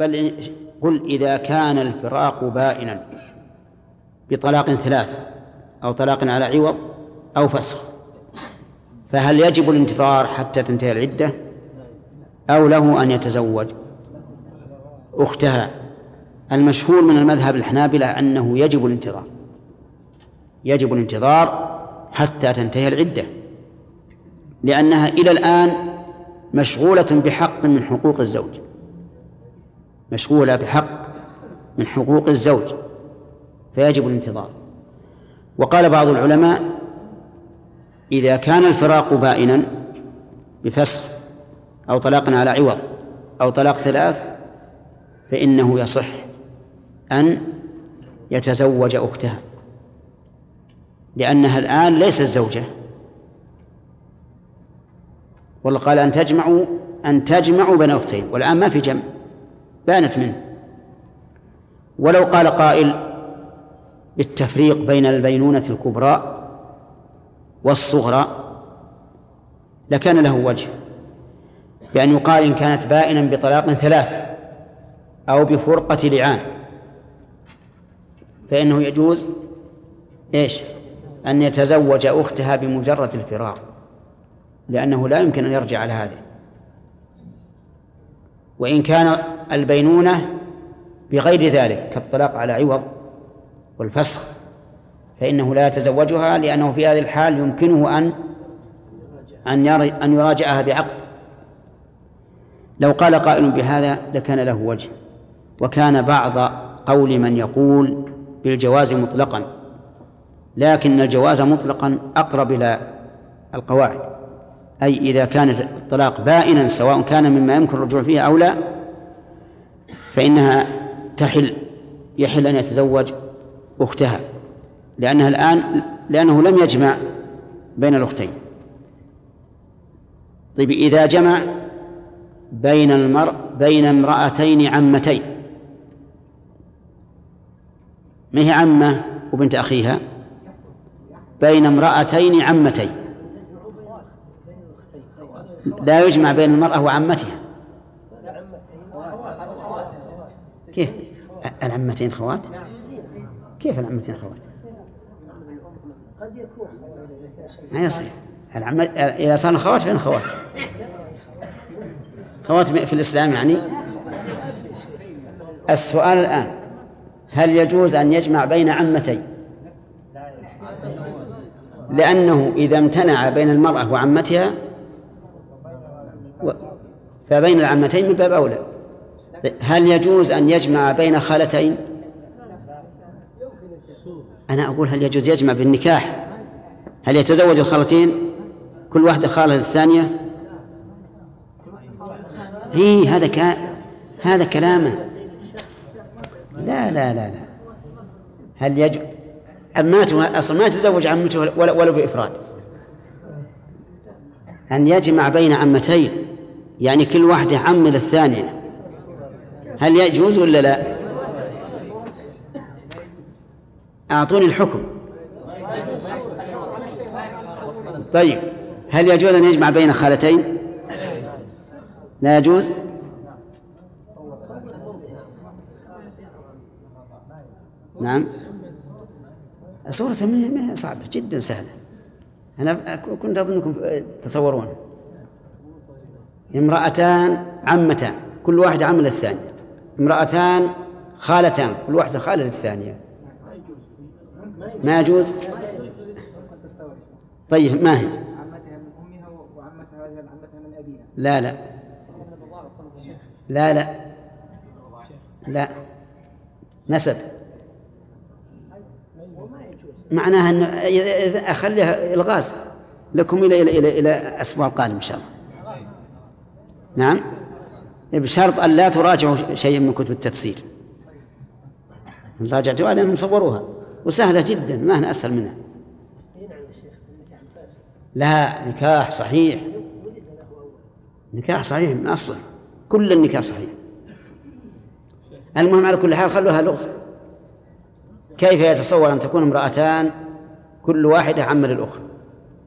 بل قل إذا كان الفراق بائنا بطلاق ثلاث أو طلاق على عوض أو فسخ. فهل يجب الانتظار حتى تنتهي العدة؟ أو له أن يتزوج؟ أختها المشهور من المذهب الحنابلة أنه يجب الانتظار. يجب الانتظار حتى تنتهي العدة. لأنها إلى الآن مشغولة بحق من حقوق الزوج. مشغولة بحق من حقوق الزوج فيجب الانتظار. وقال بعض العلماء إذا كان الفراق بائنا بفسخ أو طلاق على عوض أو طلاق ثلاث فإنه يصح أن يتزوج أختها لأنها الآن ليست زوجة. والله قال أن تجمعوا أن تجمعوا بين أختين والآن ما في جمع. بانت منه. ولو قال قائل بالتفريق بين البينونة الكبرى والصغرى لكان له وجه بأن يقال إن كانت بائنا بطلاق ثلاث أو بفرقة لعان. فإنه يجوز إيش؟ أن يتزوج أختها بمجرد الفراق لأنه لا يمكن أن يرجع على هذه. وإن كان البينونة بغير ذلك كالطلاق على عوض والفسخ فإنه لا يتزوجها لأنه في هذه الحال يمكنه أن أن أن يراجعها بعقد. لو قال قائل بهذا لكان له وجه وكان بعض قول من يقول بالجواز مطلقا لكن الجواز مطلقا أقرب إلى القواعد. أي إذا كان الطلاق بائنا سواء كان مما يمكن الرجوع فيه أو لا فإنها تحل يحل أن يتزوج أختها لأنها الآن لأنه لم يجمع بين الأختين. طيب إذا جمع بين المرء بين امرأتين عمتين ما هي عمة وبنت أخيها؟ بين امرأتين عمتين. لا يجمع بين المرأة وعمتها. كيف؟ العمتين خوات؟ كيف العمتين خوات؟ ما يصير. العمة إذا صار خوات فين خوات؟ خوات في الإسلام يعني؟ السؤال الآن هل يجوز أن يجمع بين عمتين؟ لأنه إذا امتنع بين المرأة وعمتها فبين العمتين من باب أولى. هل يجوز أن يجمع بين خالتين؟ أنا أقول هل يجوز يجمع بالنكاح. هل يتزوج الخالتين؟ كل واحدة خالة للثانية؟ إيه هذا ك... هذا كلام لا لا لا لا. هل يجوز عماته أصلا ما يتزوج عمته ولو بإفراد. أن يجمع بين عمتين. يعني كل واحدة عم للثانية هل يجوز ولا لا؟ أعطوني الحكم طيب هل يجوز أن يجمع بين خالتين؟ لا يجوز؟ نعم صورة صعبة جدا سهلة أنا كنت أظنكم تتصورون امرأتان عمتان كل واحدة عم للثانية امرأتان خالتان كل واحدة خالة للثانية. ما يجوز؟ طيب ما هي؟ لا لا. لا لا. لا. نسب. معناها أن أخليها إلغاز لكم إلى إلى إلى إلى الأسبوع القادم إن شاء الله. نعم؟ بشرط أن لا تراجعوا شيئا من كتب التفسير. راجعتوها لأنهم صوروها. وسهلة جدا ما هي أسهل منها. لا نكاح صحيح. نكاح صحيح من أصله. كل النكاح صحيح. المهم على كل حال خلوها لغز. كيف يتصور أن تكون امرأتان كل واحدة عم للأخرى؟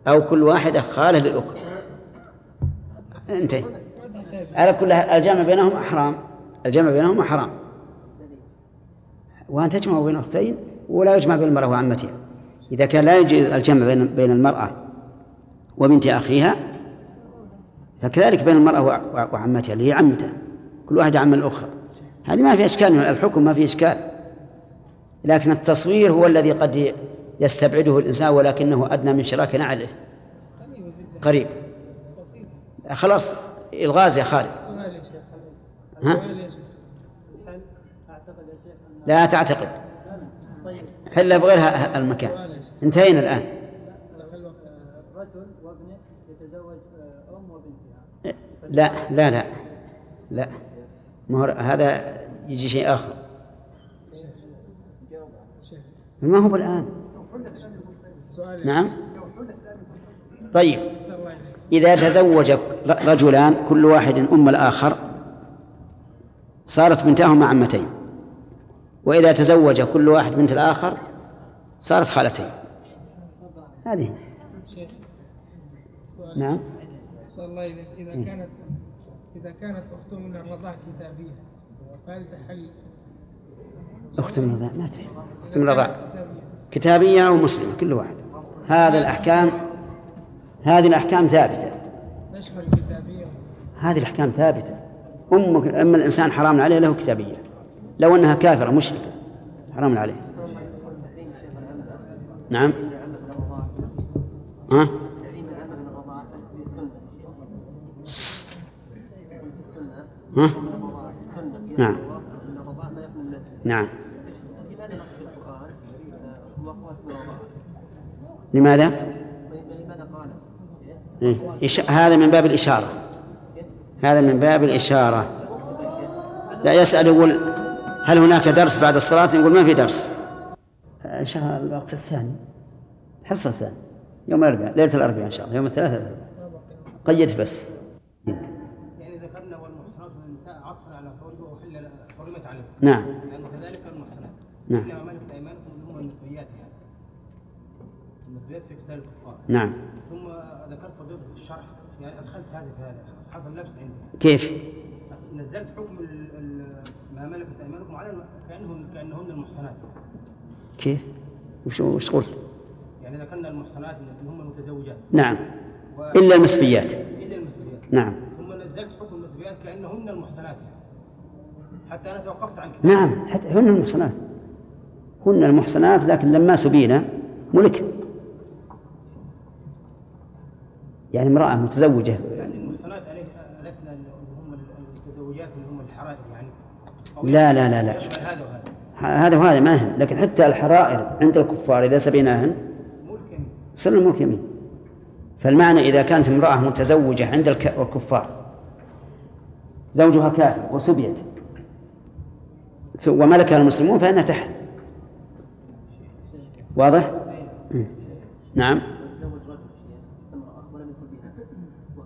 أو كل واحدة خالة للأخرى؟ انتهي. على كل الجمع بينهم حرام. الجمع بينهما حرام. وأن تجمع بين أختين ولا يجمع بين المرأة وعمتها. إذا كان لا يجوز الجمع بين بين المرأة وبنت أخيها فكذلك بين المرأة وعمتها اللي هي عمتها كل واحدة عم الأخرى هذه ما في إشكال الحكم ما في إشكال. لكن التصوير هو الذي قد يستبعده الإنسان ولكنه أدنى من شراك نعله قريب. خلاص. الغاز يا خالد. ها؟ لا تعتقد. حلها بغير المكان. انتهينا الآن. لا لا لا لا. ما هذا يجي شيء آخر. ما هو الآن نعم. طيب. إذا تزوج رجلان كل واحد أم الآخر صارت بنتاهما عمتين. وإذا تزوج كل واحد بنت الآخر صارت خالتين. هذه. نعم. الله إذا كانت إذا كانت أخت من الرضاع كتابية فهل تحل؟ أخت من الرضاع ما تحل. أخت من الرضاع. كتابية أو مسلمة كل واحد. هذا الأحكام هذه الأحكام ثابتة. هذه الأحكام ثابتة. أم أما الإنسان حرام عليه له كتابية. لو أنها كافرة مشركة حرام عليه. نعم. ها؟ ها؟ نعم. نعم. لماذا؟ إيه؟ هذا من باب الإشارة. هذا من باب الإشارة. لا يسأل يقول هل هناك درس بعد الصلاة؟ يقول ما في درس. إن شاء الله الوقت الثاني. الحصة الثانية. يوم الأربعاء ليلة الأربعاء إن شاء الله. يوم الثلاثاء قيدت بس. يعني ذكرنا والمحصنات من النساء عطفا على قوله أحل حرمت عليكم نعم. لأن كذلك المحصنات. نعم. إنما ملكت أيمانكم هم المسويات يعني. المسويات في قتال الكفار. نعم ثم ذكرت فضيلة في الشرح هذا حصل لبس عندي. كيف؟ نزلت حكم ما ملكت أيمانكم على كأنهم كأنهن المحصنات كيف؟ وش وش قلت؟ يعني ذكرنا المحصنات اللي هم المتزوجات. نعم. و... إلا المسبيات. إلا المسبيات. نعم. ثم نزلت حكم المسبيات كأنهن المحصنات. حتى أنا توقفت عن كتاب نعم. حتى هن المحصنات. هن المحصنات لكن لما سبينا ملك يعني امرأة متزوجة. يعني المحصنات ألسنا هم المتزوجات اللي هم الحرائر يعني؟ لا لا لا لا. هذا وهذا. هذا وهذا ما هن لكن حتى الحرائر عند الكفار إذا سبيناهن صرنا ملك يمين. فالمعنى إذا كانت امرأة متزوجة عند الكفار زوجها كافر وسبيت وملكها المسلمون فإنها تحل. واضح؟ نعم.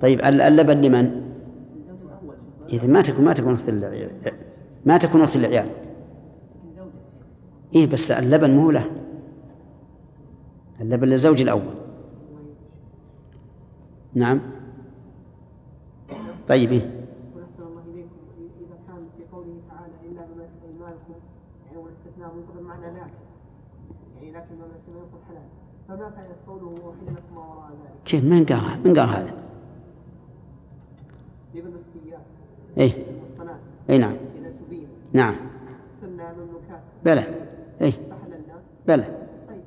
طيب اللبن لمن؟ إذا ما تكون ما تكون أخت ما تكون أخت العيال إيه بس اللبن مو له اللبن للزوج الأول نعم طيب إيه؟ كيف من قال من قال هذا؟ إيه. المحصنات إي نعم. نعم. مملوكات بلى. إيه. بلى. طيب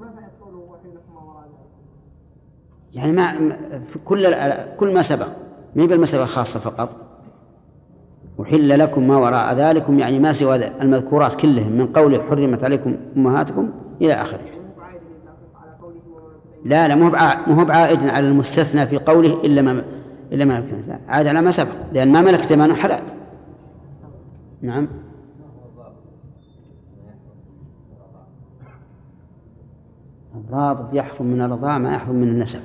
ما قوله لكم ما ذلك؟ يعني ما في كل كل ما سبق. ما هي بالمسألة الخاصة فقط. أحل لكم ما وراء ذلكم يعني ما سوى المذكورات كلهم من قوله حرمت عليكم أمهاتكم إلى آخره. لا لا مو هو بعائد على المستثنى في قوله إلا ما إلا ما لا عاد على ما سبق لأن ما ملكت أيمانه حلال. نعم. الضابط يحرم من الرضاع ما يحرم من النسب.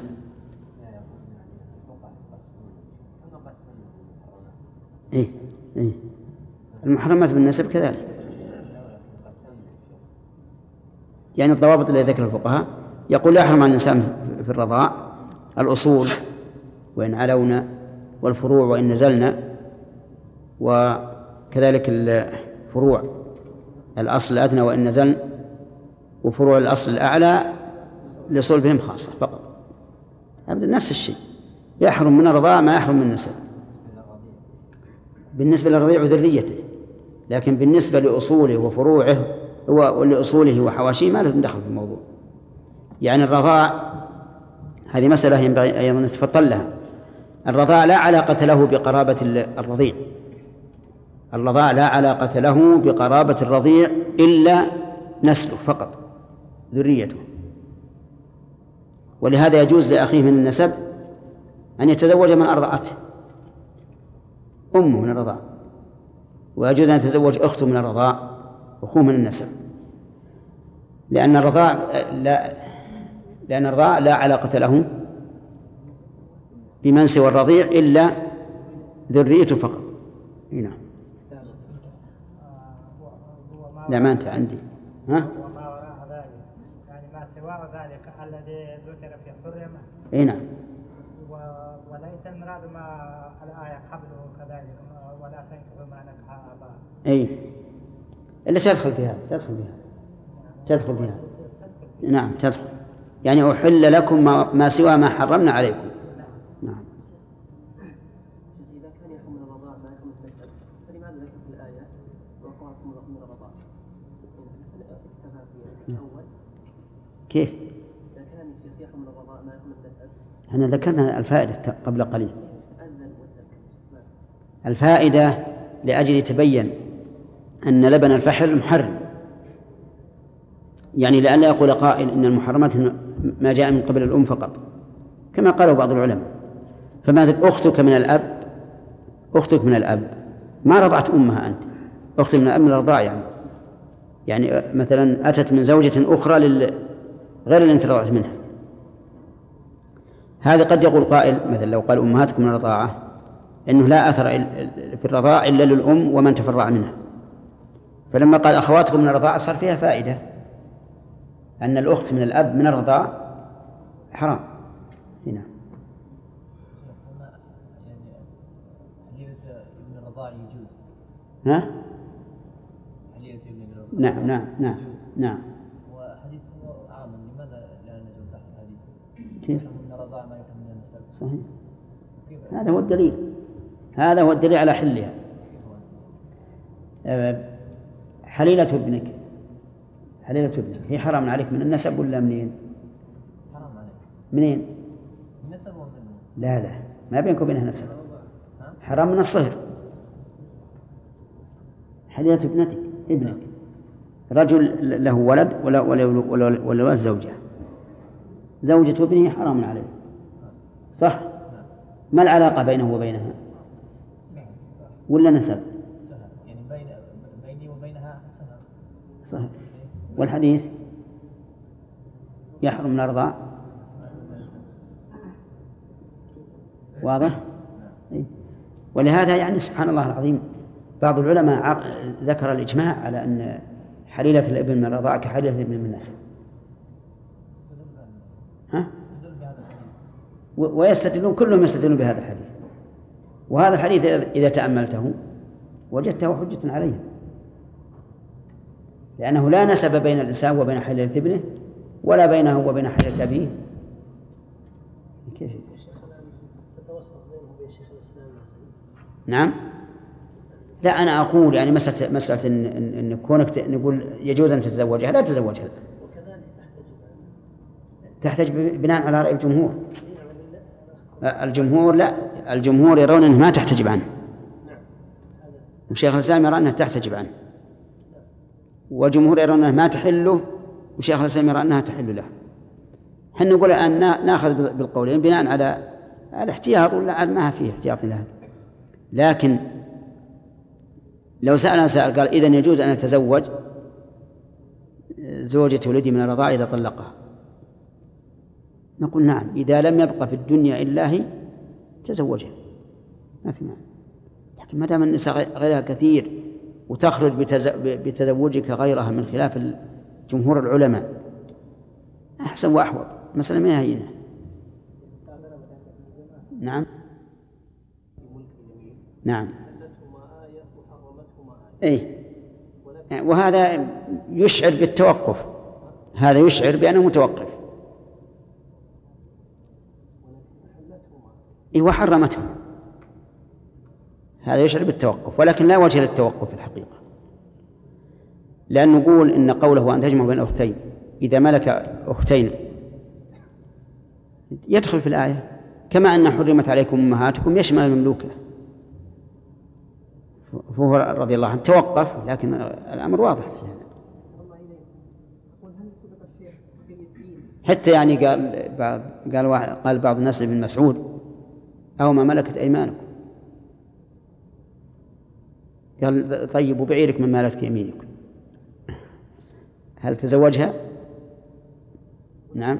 إيه إيه. المحرمات بالنسب كذلك. يعني الضوابط التي ذكر الفقهاء يقول يحرم الإنسان في الرضاع الأصول وإن علونا والفروع وإن نزلنا وكذلك الفروع الأصل الأدنى وإن نزلن وفروع الأصل الأعلى لصلبهم خاصة فقط. أبدا نفس الشيء. يحرم من الرضاع ما يحرم من النسب. بالنسبة للرضيع وذريته لكن بالنسبة لأصوله وفروعه ولأصوله وحواشيه ما له دخل في الموضوع. يعني الرضاع هذه مسألة ينبغي أيضا نتفطن لها. الرضاع لا علاقة له بقرابة الرضيع. الرضاع لا علاقة له بقرابة الرضيع إلا نسله فقط ذريته. ولهذا يجوز لأخيه من النسب أن يتزوج من أرضعته. أمه من الرضاع. ويجوز أن يتزوج أخته من الرضاع أخوه من النسب. لأن الرضاع لا لأن الرضاع لا علاقة له بمن سوى الرضيع إلا ذريته فقط. نعم. لا ما أنت عندي. ها؟ يعني سوى ذلك الذي ذكر في حرمة إي نعم. وليس المراد ما الآية قبله كذلك. ولا تنكحوا ما نكح آباء إي. إلا تدخل فيها تدخل فيها تدخل فيها نعم تدخل. يعني أحل لكم ما, ما سوى ما حرمنا عليكم نعم إذا كان يحكم من الرضاع ما يحكم النسب فلماذا ذكر في الآية وقعتكم من الرضاع؟ اكتفى في الأول كيف؟ إذا كان الشيخ يحكم من الرضاع ما يحكم النسب إحنا ذكرنا الفائدة قبل قليل. والذكر نعم. الفائدة لأجل يتبين أن لبن الفحل محرم. يعني لئلا يقول قائل إن المحرمات ما جاء من قبل الأم فقط كما قاله بعض العلماء. فماذا أختك من الأب؟ أختك من الأب. ما رضعت أمها أنت؟ أختك من الأب من الرضاع يعني. يعني مثلا أتت من زوجة أخرى لل... غير اللي أنت رضعت منها. هذا قد يقول قائل مثلا لو قال أمهاتكم من الرضاعة إنه لا أثر في الرضاع إلا للأم ومن تفرع منها. فلما قال أخواتكم من الرضاعة صار فيها فائدة. أن الأخت من الأب من الرضاع حرام. هنا يجوز ها؟ نعم نعم نعم نعم وحديث هو عام لماذا لا نزل تحت الحديث؟ كيف؟ يحرم من الرضاع ما يحرم من النسب صحيح. هذا هو الدليل. هذا هو الدليل على حلها. آه، حليلة ابنك. حليلة ابنك. هي حرام عليك من النسب ولا منين؟ حرام عليك. منين؟ النسب ومن لا لا. ما بينك وبينها نسب. حرام من الصهر حليلة ابنتك ابنك. رجل له ولد ولا ولا ولا, ولا زوجة. زوجة ابنه حرام عليه. صح؟ ما العلاقة بينه وبينها؟ ولا نسب؟ يعني بين بيني وبينها صحيح والحديث يحرم من الرضاع واضح؟ إيه. ولهذا يعني سبحان الله العظيم بعض العلماء ذكر الإجماع على أن حليلة الابن من الرضاعة كحليلة الابن من النسب ها؟ ويستدلون كلهم يستدلون بهذا الحديث. وهذا الحديث إذا- تأملته وجدته حجة عليهم لأنه لا نسب بين الإنسان وبين حليلة ابنه ولا بينه وبين حليلة أبيه. كيف؟ نعم. لا أنا أقول يعني مسألة مسألة إن, إن, إن كونك نقول يجوز أن تتزوجها لا تتزوجها الآن. ب- بناء على رأي الجمهور. الجمهور لا الجمهور يرون أنه ما تحتجب عنه. وشيخ الإسلام يرى أنها تحتجب عنه. والجمهور يرون أنها ما تحله وشيخ الإسلام يرى أنها تحل له. إحنا نقول الآن نا- ناخذ بال- بالقولين بناء على الاحتياط ولا ما فيه احتياط لهذا لكن لو سأل سائل قال إذا يجوز أن أتزوج؟ زوجة ولدي من الرضاعة إذا طلقها. نقول نعم إذا لم يبقى في الدنيا إلا هي تزوجها. ما في معنى. لكن ما دام النساء غيرها كثير وتخرج بتزوجك غيرها من خلاف جمهور العلماء أحسن وأحوط. مسألة ما هي هينة نعم. نعم. أي وهذا يشعر بالتوقف. هذا يشعر بأنه متوقف. إيه وحرمته. هذا يشعر بالتوقف ولكن لا وجه للتوقف في الحقيقة. لأن نقول إن قوله أن تجمع بين أختين إذا ملك أختين يدخل في الآية. كما أن حرمت عليكم أمهاتكم يشمل المملوكة. فهو رضي الله عنه توقف لكن الأمر واضح في هذا. حتى يعني قال بعض قال قال بعض الناس لابن مسعود أو ما ملكت أيمانكم. قال طيبوا بعيرك من مالت يمينكم هل تزوجها؟ نعم.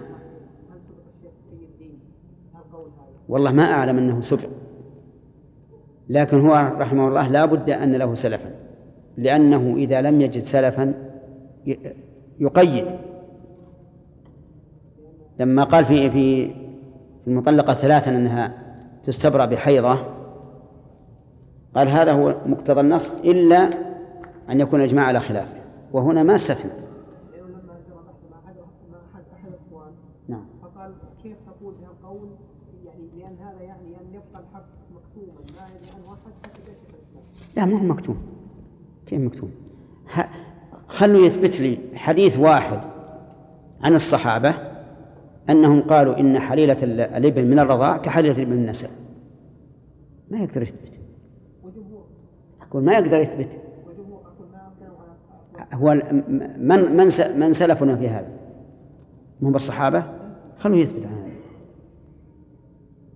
والله ما أعلم أنه سبق لكن هو رحمه الله لا بد أن له سلفا. لأنه إذا لم يجد سلفا يقيد. لما قال في في المطلقة ثلاثا أنها تستبرأ بحيضة. قال هذا هو مقتضى النص إلا أن يكون إجماع على خلافه وهنا ما استثنى. نعم. فقال كيف تقول يعني لأن هذا يعني أن يبقى الحق مكتوما لا يعني واحد لا ما هو مكتوم كيف مكتوم خلوا يثبت لي حديث واحد عن الصحابة. أنهم قالوا إن حليلة الابن من الرضاع كحليلة الابن من النسب ما يقدر يثبت. أقول ما يقدر يثبت. هو من من من سلفنا في هذا؟ هم الصحابة خلوه يثبت عن هذا.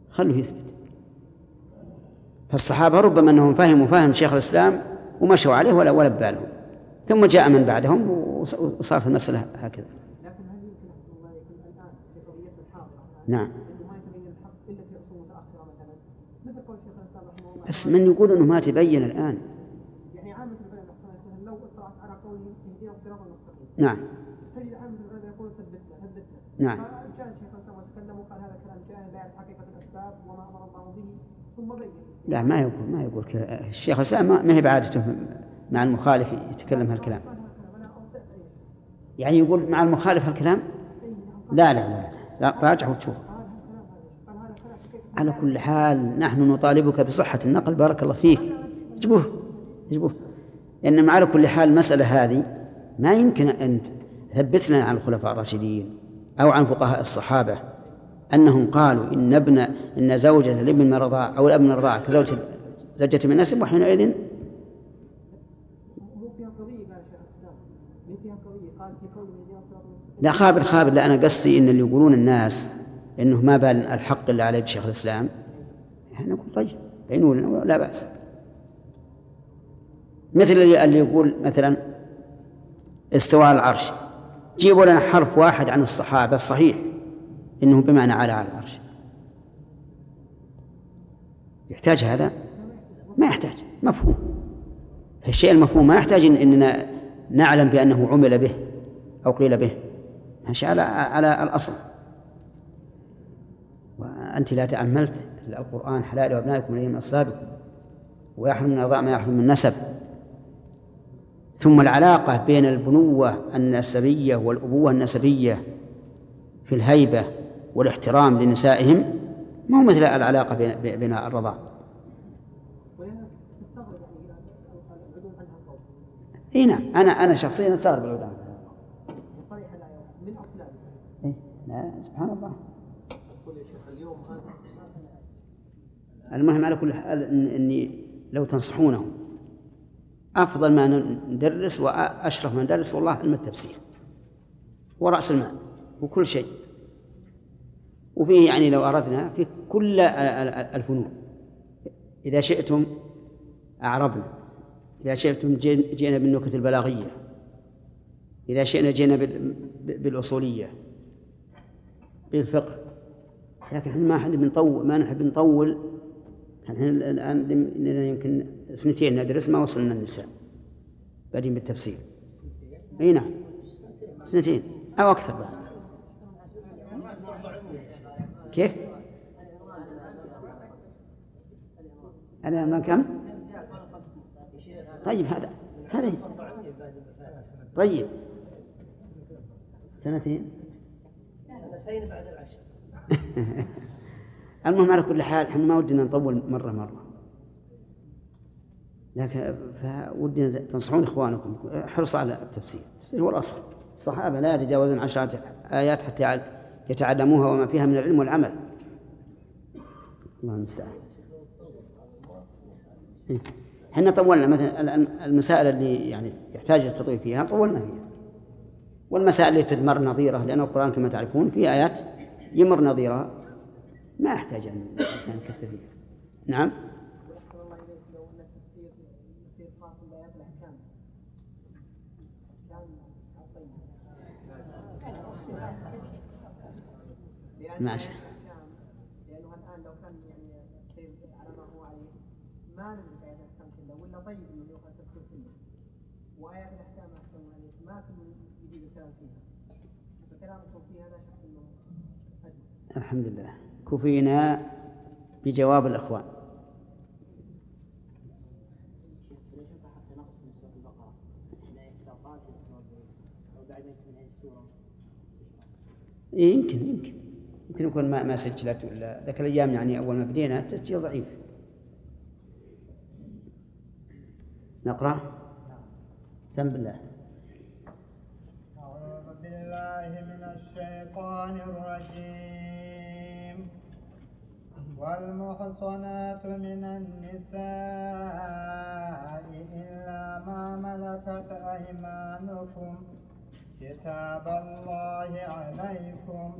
خلوه يثبت. فالصحابة ربما أنهم فهموا فهم شيخ الإسلام ومشوا عليه ولا ولا بالهم ثم جاء من بعدهم وصار في المسألة هكذا لكن هل يمكن الله يكون الآن في قضية الحاضرة نعم ما يتبين الحق إلا في أصول متأخرة مثلا مثل قول شيخ الإسلام رحمه الله بس من يقول أنه ما تبين الآن. يعني عامة لو اطلعت على قوله اهدنا الصراط المستقيم. نعم. تجد عامة يقول ثبتنا ثبتنا. نعم. فجاء الإسلام وتكلم وقال هذا كلام جاهل لا يعرف حقيقة الأسباب وما أمر الله به ثم بين. لا ما يقول ما يقول الشيخ الإسلام ما ما هي بعادته مع المخالف يتكلم هالكلام يعني يقول مع المخالف هالكلام لا لا لا, لا. راجع وتشوف على كل حال نحن نطالبك بصحة النقل بارك الله فيك. اجبوه اجبوه لأن على كل حال المسألة هذه ما يمكن أن تثبت لنا عن الخلفاء الراشدين أو عن فقهاء الصحابة أنهم قالوا إن ابن إن زوجة الابن الرضاعة أو الأب من الرضاعة كزوجة زوجة من النسب وحينئذ مو فيها قضية قال شيخ الإسلام مو فيها قضية قال في قوله اهدنا الصراط المستقيم لا خابر خابر لا أنا قصدي إن اللي يقولون الناس إنه ما بال الحق على يد شيخ الإسلام إحنا نقول طيب بينوا لنا لا بأس. مثل اللي يقول مثلا استواء العرش جيبوا لنا حرف واحد عن الصحابة صحيح إنه بمعنى على على العرش. يحتاج هذا؟ ما يحتاج مفهوم. فالشيء المفهوم ما يحتاج إن إننا نعلم بأنه عمل به أو قيل به. ماشي على على الأصل. وأنت لا تأملت القرآن حلال وأبنائكم من أصلابكم ويحرم من الرضاع ما يحرم من النسب ثم العلاقة بين البنوة النسبية والأبوة النسبية في الهيبة والاحترام لنسائهم ما هو مثل العلاقة بين بين الرضاع. إي نعم أنا أنا شخصيا أستغرب العلماء الآية من أصلابها إيه؟ لا سبحان الله. المهم على كل حال إني لو تنصحونه أفضل ما ندرس وأشرف ما ندرس والله علم التفسير ورأس المال وكل شيء. وفيه يعني لو أردنا في كل الفنون. إذا شئتم أعربنا. إذا شئتم جئنا بالنكت البلاغية. إذا شئنا جئنا بال- بالأصولية. بالفقه. لكن إحنا ما إحنا بنطول ما نحب نطول. إحنا لنا يمكن سنتين ندرس ما وصلنا النساء بعدين بالتفسير أي نعم. سنتين. أو أكثر بعد. كيف؟ العنوان كم؟ طيب هذا هذا طيب. سنتين. بعد العشر المهم على كل حال إحنا ما ودنا نطول مرة مرة. لكن فودنا تنصحون إخوانكم. حرصوا على التفسير. التفسير هو الأصل. الصحابة لا يتجاوزون عشرة آيات حتى يتعلموها وما فيها من العلم والعمل. الله المستعان. إيه. إحنا طولنا مثلا المسائل اللي يعني يحتاج التطويل فيها طولنا فيها. والمسائل التي تمر نظيرة لأن القرآن كما تعرفون في آيات يمر نظيرها ما يحتاج أن الإنسان يكثر فيها نعم. ماشي. لأنه الآن لو كان يعني على ما هو عليه ما كلها ولا طيب كله. وآيات الأحكام أحسن عليك ما كل يجيب الكلام فيها فكلامكم شك الحمد لله كفينا بجواب الإخوان. إيه يمكن يمكن. يمكن يكون ما ما سجلت ولا ذاك الأيام يعني أول ما بدينا التسجيل ضعيف. نقرأ؟ سم بالله بالله من الشيطان الرجيم. والمحصنات من النساء إلا ما ملكت أيمانكم. كتاب الله عليكم.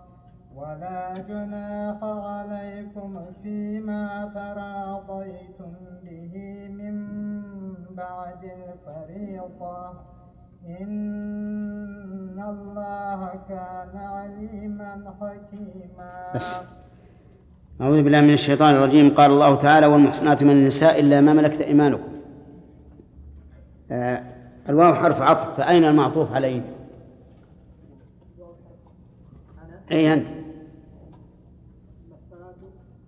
ولا جناح عليكم فيما تراضيتم به من بعد الفريضة. إن الله كان عليما حكيما. بس. أعوذ بالله من الشيطان الرجيم. قال الله تعالى والمحصنات من النساء إلا ما ملكت أيمانكم. آه الواو حرف عطف. فأين المعطوف عليه؟ أي أنت؟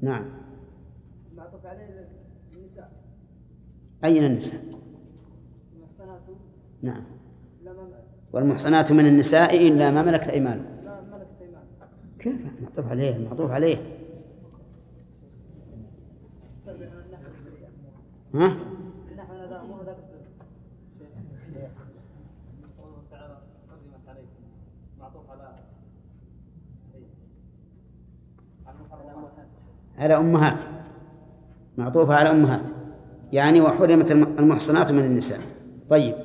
نعم. معطوف عليه النساء. أين النساء؟ المحصنات. نعم. والمحصنات من النساء إلا ما ملكت أيمانكم. كيف؟ معطوف عليه المعطوف عليه. ها؟ النحو هذا مو هذاك السبع قوله تعالى حرمت عليكم معطوف على صحيح على المحرمات على أمهات معطوفة على أمهات. يعني وحرمت الم- المحصنات من النساء. طيب.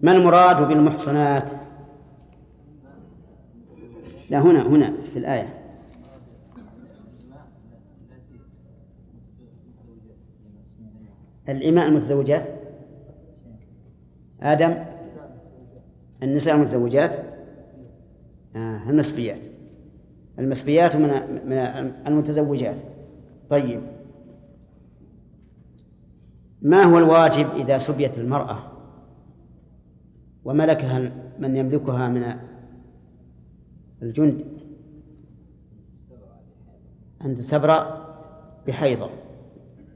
ما المراد بالمحصنات؟ لا هنا هنا في الآية. الإماء المتزوجات. آدم. النساء المتزوجات. آه المسبيات المسبيات من من المتزوجات. طيب. ما هو الواجب إذا سبيت المرأة؟ وملكها من يملكها من الجند. أن تستبرأ بحيضة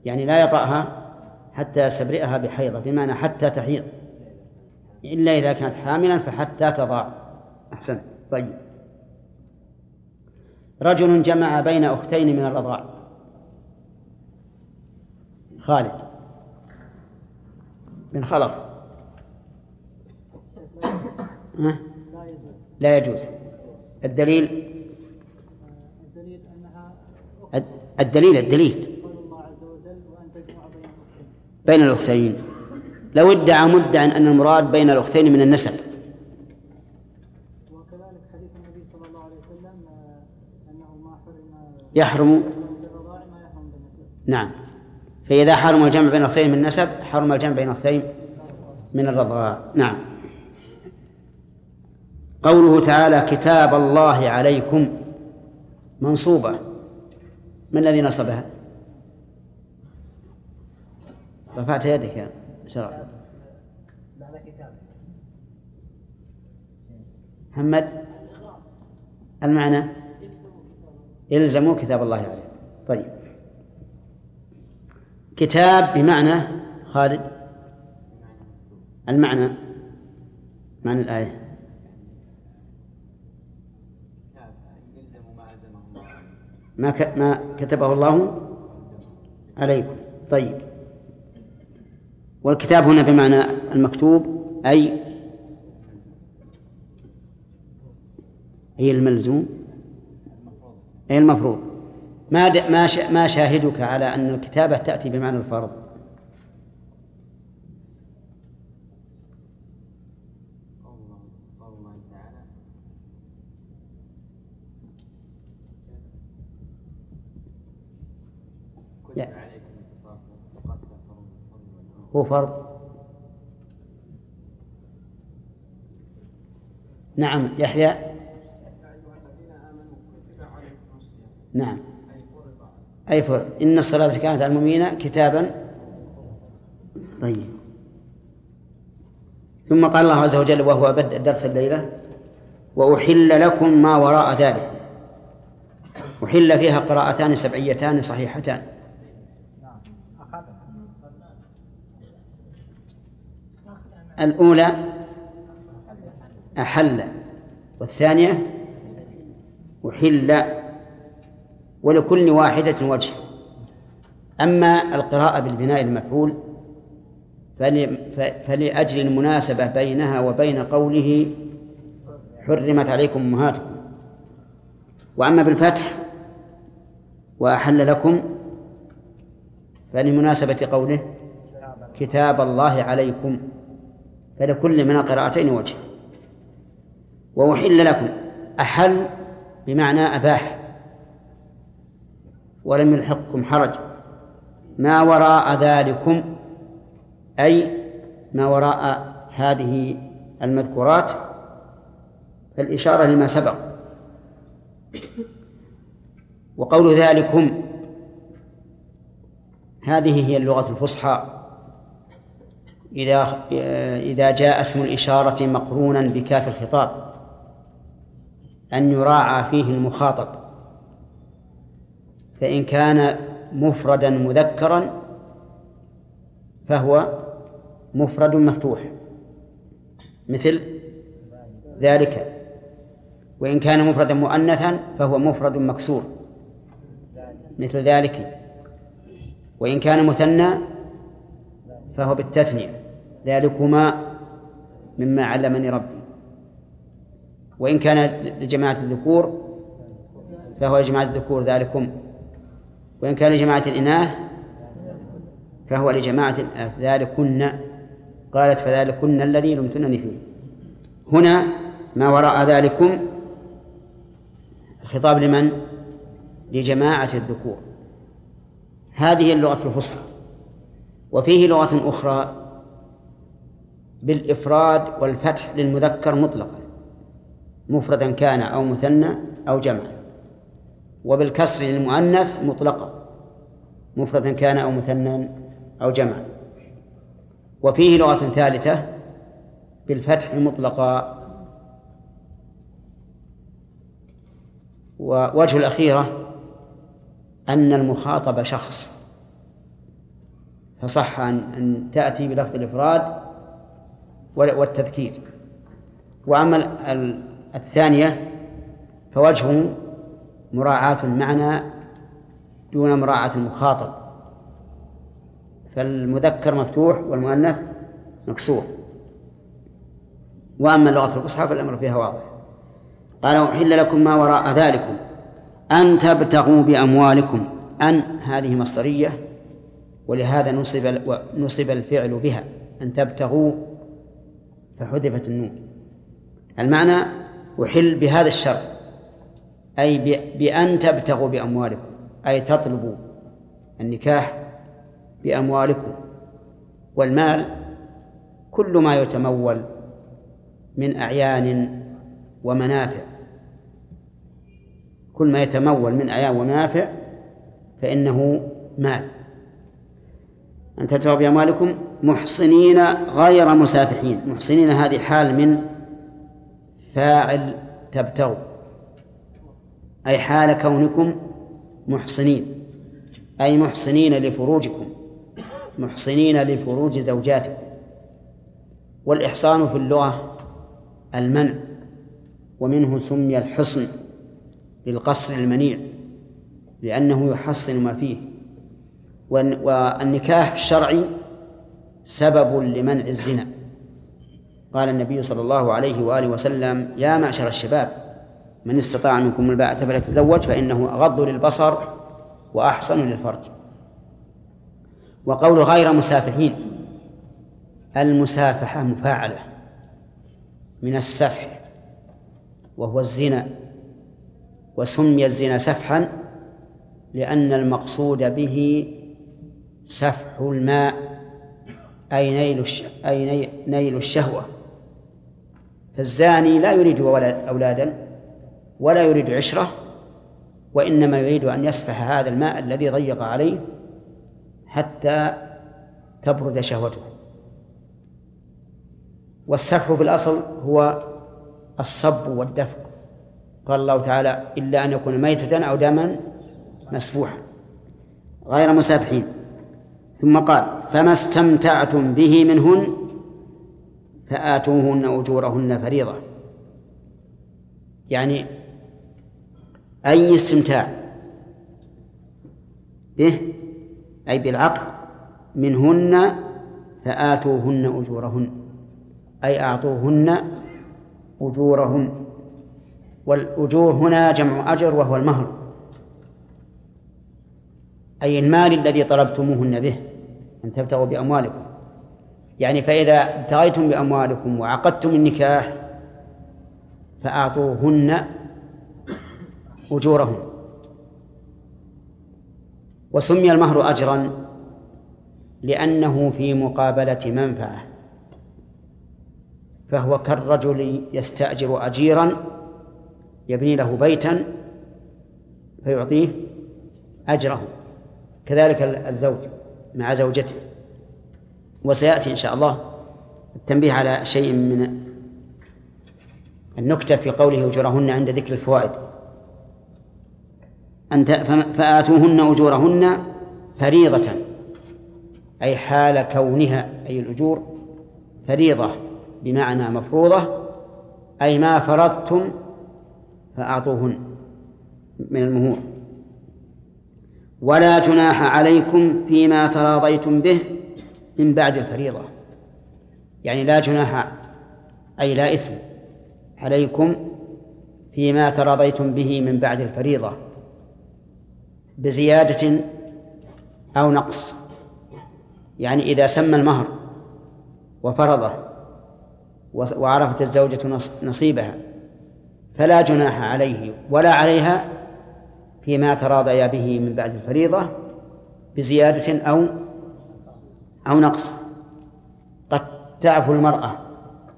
يعني لا يطأها حتى يستبرئها بحيضة بمعنى حتى تحيض. إلا إذا كانت حاملا فحتى تضع. أحسن طيب. رجل جمع بين أختين من الرضاع. خالد. خلف ها؟ لا يجوز. الدليل؟ الدليل الدليل. بين الأختين. لو ادعى مدع أن المراد بين الأختين من النسب وكذلك حديث النبي صلى الله عليه وسلم آه، انه ما حرم يحرم. نعم. فإذا حرم الجمع بين أختين من النسب حرم الجمع بين أختين من الرضاع. نعم. قوله تعالى كتاب الله عليكم منصوبة. من الذي نصبها؟ رفعت يدك يا كتاب محمد؟ المعنى؟ يلزموا كتاب الله عليكم طيب. كتاب بمعنى خالد؟ المعنى معنى الآية. ما. ما كتبه الله عليكم. طيب. والكتاب هنا بمعنى المكتوب أي أي الملزوم. أي المفروض ما. ما. ما شاهدك على أن الكتابة تأتي بمعنى الفرض هو فرض نعم يحيى نعم. أي فرض. إن الصلاة كانت على المؤمنين كتابا. طيب. ثم قال الله عز وجل وهو بدء درس الليلة وأحل لكم ما وراء ذلك. أحل فيها قراءتان سبعيتان صحيحتان. الأولى أحل. والثانية أحل. ولكل واحدة وجه. أما القراءة بالبناء المفعول فلأجل المناسبة بينها وبين قوله حرمت عليكم أمهاتكم. وأما بالفتح وأحل لكم فلمناسبة قوله كتاب الله عليكم فلكل من القراءتين وجه. وأحل لكم أحل بمعنى أباح. ولم يلحقكم حرج. ما وراء ذلكم أي ما وراء هذه المذكورات فالإشارة لما سبق. وقول ذلكم هذه هي اللغة الفصحى. إذا إذا جاء اسم الإشارة مقرونا بكاف الخطاب أن يراعى فيه المخاطب. فإن كان مفردا مذكرا فهو مفرد مفتوح. مثل ذلك. وإن كان مفردا مؤنثا فهو مفرد مكسور. مثل ذلك. وإن كان مثنى فهو بالتثنية. ذلكما مما علمني ربي. وإن كان لجماعة الذكور فهو لجماعة الذكور ذلكم. وإن كان لجماعة الإناث فهو لجماعة الإناث. ذلكن قالت فذلكن الذي لمتنني فيه. هنا ما وراء ذلكم الخطاب لمن؟ لجماعة الذكور. هذه اللغة الفصحى. وفيه لغة أخرى بالإفراد والفتح للمذكر مطلقا. مفردا كان أو مثنى أو جمعا. وبالكسر للمؤنث مطلقا مفردا كان أو مثنى أو جمعا. وفيه لغة ثالثة بالفتح مطلقا. ووجه الأخيرة أن المخاطب شخص. فصح أن تأتي بلفظ الإفراد وال- والتذكير. وأما ال- ال- الثانية فوجهه مراعاة المعنى دون مراعاة المخاطب. فالمذكر مفتوح والمؤنث مكسور. وأما اللغة الفصحى فالأمر فيها واضح. قال أحل لكم ما وراء ذلكم. أن تبتغوا بأموالكم. أن هذه مصدرية ولهذا نصب نصب الفعل بها. أن تبتغوا فحذفت النون. المعنى أحل بهذا الشرط. أي بأن تبتغوا بأموالكم أي تطلبوا النكاح بأموالكم. والمال كل ما يتمول من أعيان ومنافع. كل ما يتمول من أعيان ومنافع فإنه مال. أن تدفعوا بأموالكم محصنين غير مسافحين. محصنين هذه حال من فاعل تبتغوا. أي حال كونكم محصنين أي محصنين لفروجكم محصنين لفروج زوجاتكم. والإحصان في اللغة المنع ومنه سمي الحصن للقصر المنيع لأنه يحصن ما فيه. والنكاح الشرعي سبب لمنع الزنا. قال النبي صلى الله عليه وآله وسلم يا معشر الشباب من استطاع منكم الباءة فليتزوج فإنه أغض للبصر وأحصن للفرج. وقول غير مسافحين المسافحة مفاعلة من السفح وهو الزنا وسمي الزنا سفحا لأن المقصود به سفح الماء أي نيل أي نيل الشهوة. فالزاني لا يريد أولادا ولا يريد عشرة وإنما يريد أن يسفح هذا الماء الذي ضيق عليه حتى تبرد شهوته. والسفح في الأصل هو الصب والدفق. قال الله تعالى إلا أن يكون ميتة أو دما مسفوحا. غير مسافحين. ثم قال فما استمتعتم به منهن فآتوهن أجورهن فريضة. يعني أي استمتاع؟ به أي بالعقد. منهن فآتوهن أجورهن. أي أعطوهن أجورهن. والأجور هنا جمع أجر وهو المهر. أي المال الذي طلبتموهن به أن تبتغوا بأموالكم. يعني فإذا ابتغيتم بأموالكم وعقدتم النكاح فأعطوهن أجورهن وسمي المهر أجرا لأنه في مقابلة منفعة. فهو كالرجل يستأجر أجيرا يبني له بيتا فيعطيه أجره. كذلك الزوج مع زوجته. وسيأتي إن شاء الله التنبيه على شيء من النكتة في قوله أجورهن عند ذكر الفوائد. أنت فآتوهن أجورهن فريضة. أي حال كونها أي الأجور فريضة بمعنى مفروضة. أي ما فرضتم فأعطوهن من المهور. ولا جناح عليكم فيما تراضيتم به من بعد الفريضة. يعني لا جناح أي لا إثم عليكم فيما تراضيتم به من بعد الفريضة. بزيادة أو نقص. يعني إذا سمى المهر وفرضه وعرفت الزوجة نصيبها فلا جناح عليه ولا عليها فيما تراضيا به من بعد الفريضة بزيادة أو أو نقص. قد تعفو المرأة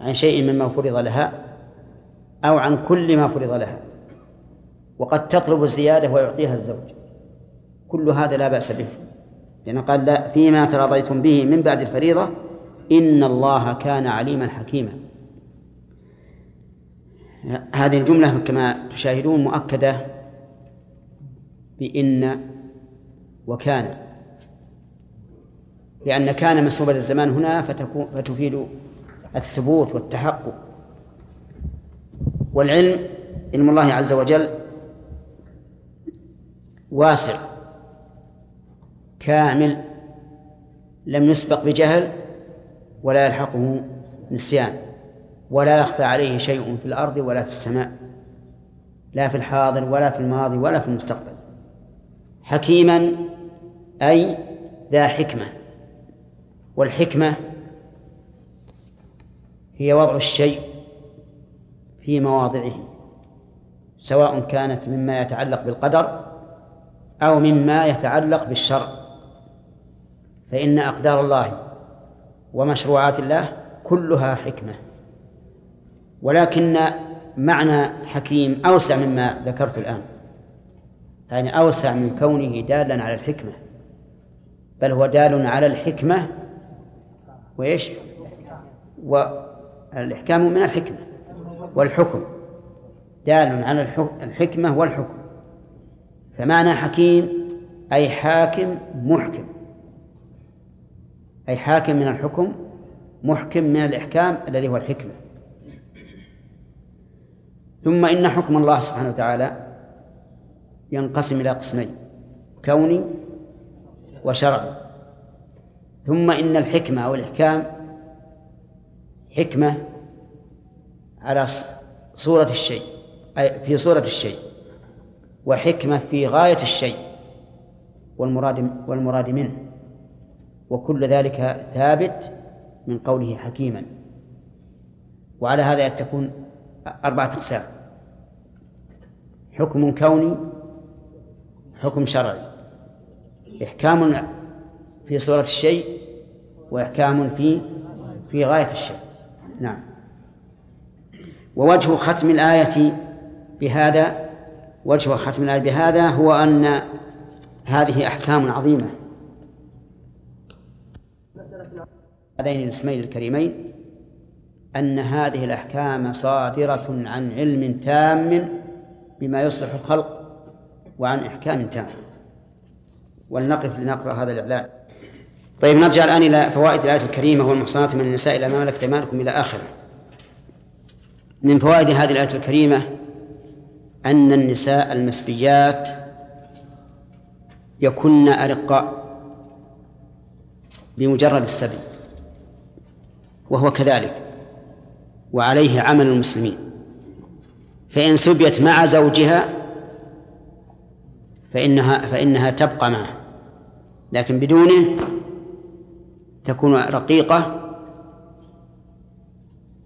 عن شيء مما فرض لها أو عن كل ما فرض لها وقد تطلب الزيادة ويعطيها الزوج. كل هذا لا بأس به. لأنه قال لا فيما تراضيتم به من بعد الفريضة إن الله كان عليما حكيما. هذه الجملة كما تشاهدون مؤكدة بإن وكان. لأن كان مسلوبة الزمان هنا فتكون فتفيد الثبوت والتحقق. والعلم علم الله عز وجل واسع. كامل لم يسبق بجهل ولا يلحقه نسيان ولا يخفى عليه شيء في الأرض ولا في السماء لا في الحاضر ولا في الماضي ولا في المستقبل. حكيما أي ذا حكمة والحكمة هي وضع الشيء في مواضعه سواء كانت مما يتعلق بالقدر أو مما يتعلق بالشرع. فإن أقدار الله ومشروعات الله كلها حكمة. ولكن معنى حكيم أوسع مما ذكرت الآن. يعني أوسع من كونه دالا على الحكمة. بل هو دال على الحكمة وإيش؟ والإحكام من الحكمة والحكم. دال على الحكمة والحكم. فمعنى حكيم أي حاكم محكم. أي حاكم من الحكم محكم من الإحكام الذي هو الحكمة. ثم إن حكم الله سبحانه وتعالى ينقسم إلى قسمين كوني وشرعي. ثم إن الحكمة أو الإحكام حكمة على صورة الشيء أي في صورة الشيء وحكمة في غاية الشيء والمراد والمراد منه. وكل ذلك ثابت من قوله حكيما. وعلى هذا تكون أربعة أقسام. حكم كوني حكم شرعي. إحكام في صورة الشيء وإحكام في في غاية الشيء. نعم. ووجه ختم الآية بهذا وجه ختم الآية بهذا هو أن هذه أحكام عظيمة. هذين الاسمين الكريمين أن هذه الأحكام صادرة عن علم تام بما يصلح الخلق وعن إحكام تام. ولنقف لنقرأ هذا الإعلان. طيب نرجع الآن إلى فوائد الآية الكريمة والمحصنات من النساء إلى ما ملكت أيمانكم إلى آخره. من فوائد هذه الآية الكريمة أن النساء المسبيات يكن أرقاء بمجرد السبي. وهو كذلك. وعليه عمل المسلمين. فإن سبيت مع زوجها فإنها فإنها تبقى معه. لكن بدونه تكون رقيقة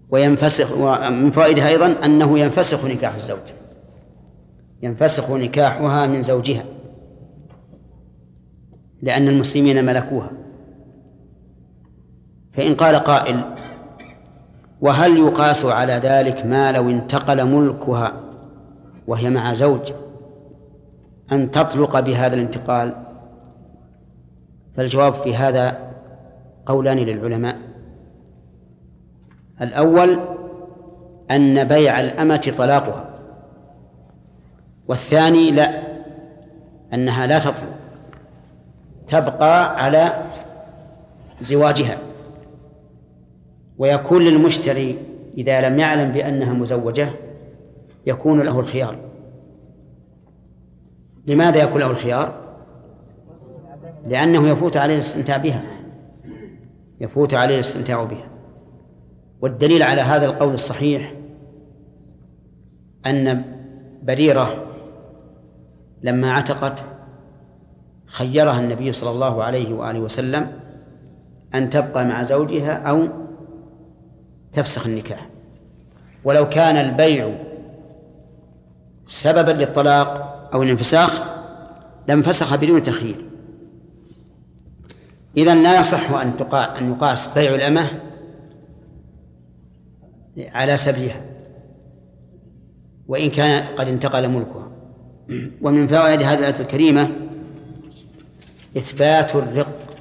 وينفسخ ومن فوائدها أيضا أنه ينفسخ نكاح الزوج. ينفسخ نكاحها من زوجها. لأن المسلمين ملكوها. فإن قال قائل وهل يقاس على ذلك ما لو انتقل ملكها وهي مع زوج أن تطلق بهذا الانتقال؟ فالجواب في هذا قولان للعلماء. الأول أن بيع الأمة طلاقها والثاني لا أنها لا تطلق تبقى على زواجها. ويكون للمشتري إذا لم يعلم بأنها مزوجة يكون له الخيار. لماذا يكون له الخيار؟ لأنه يفوت عليه الاستمتاع بها. يفوت عليه الاستمتاع بها. والدليل على هذا القول الصحيح أن بريرة لما عتقت خيرها النبي صلى الله عليه وآله وسلم أن تبقى مع زوجها أو تفسخ النكاح. ولو كان البيع سببا للطلاق أو الانفساخ لانفسخ بدون تخيير إذا لا يصح أن أن يقاس بيع الأمة على سبيها وإن كان قد انتقل ملكها. ومن فوائد هذه الآية الكريمة إثبات الرق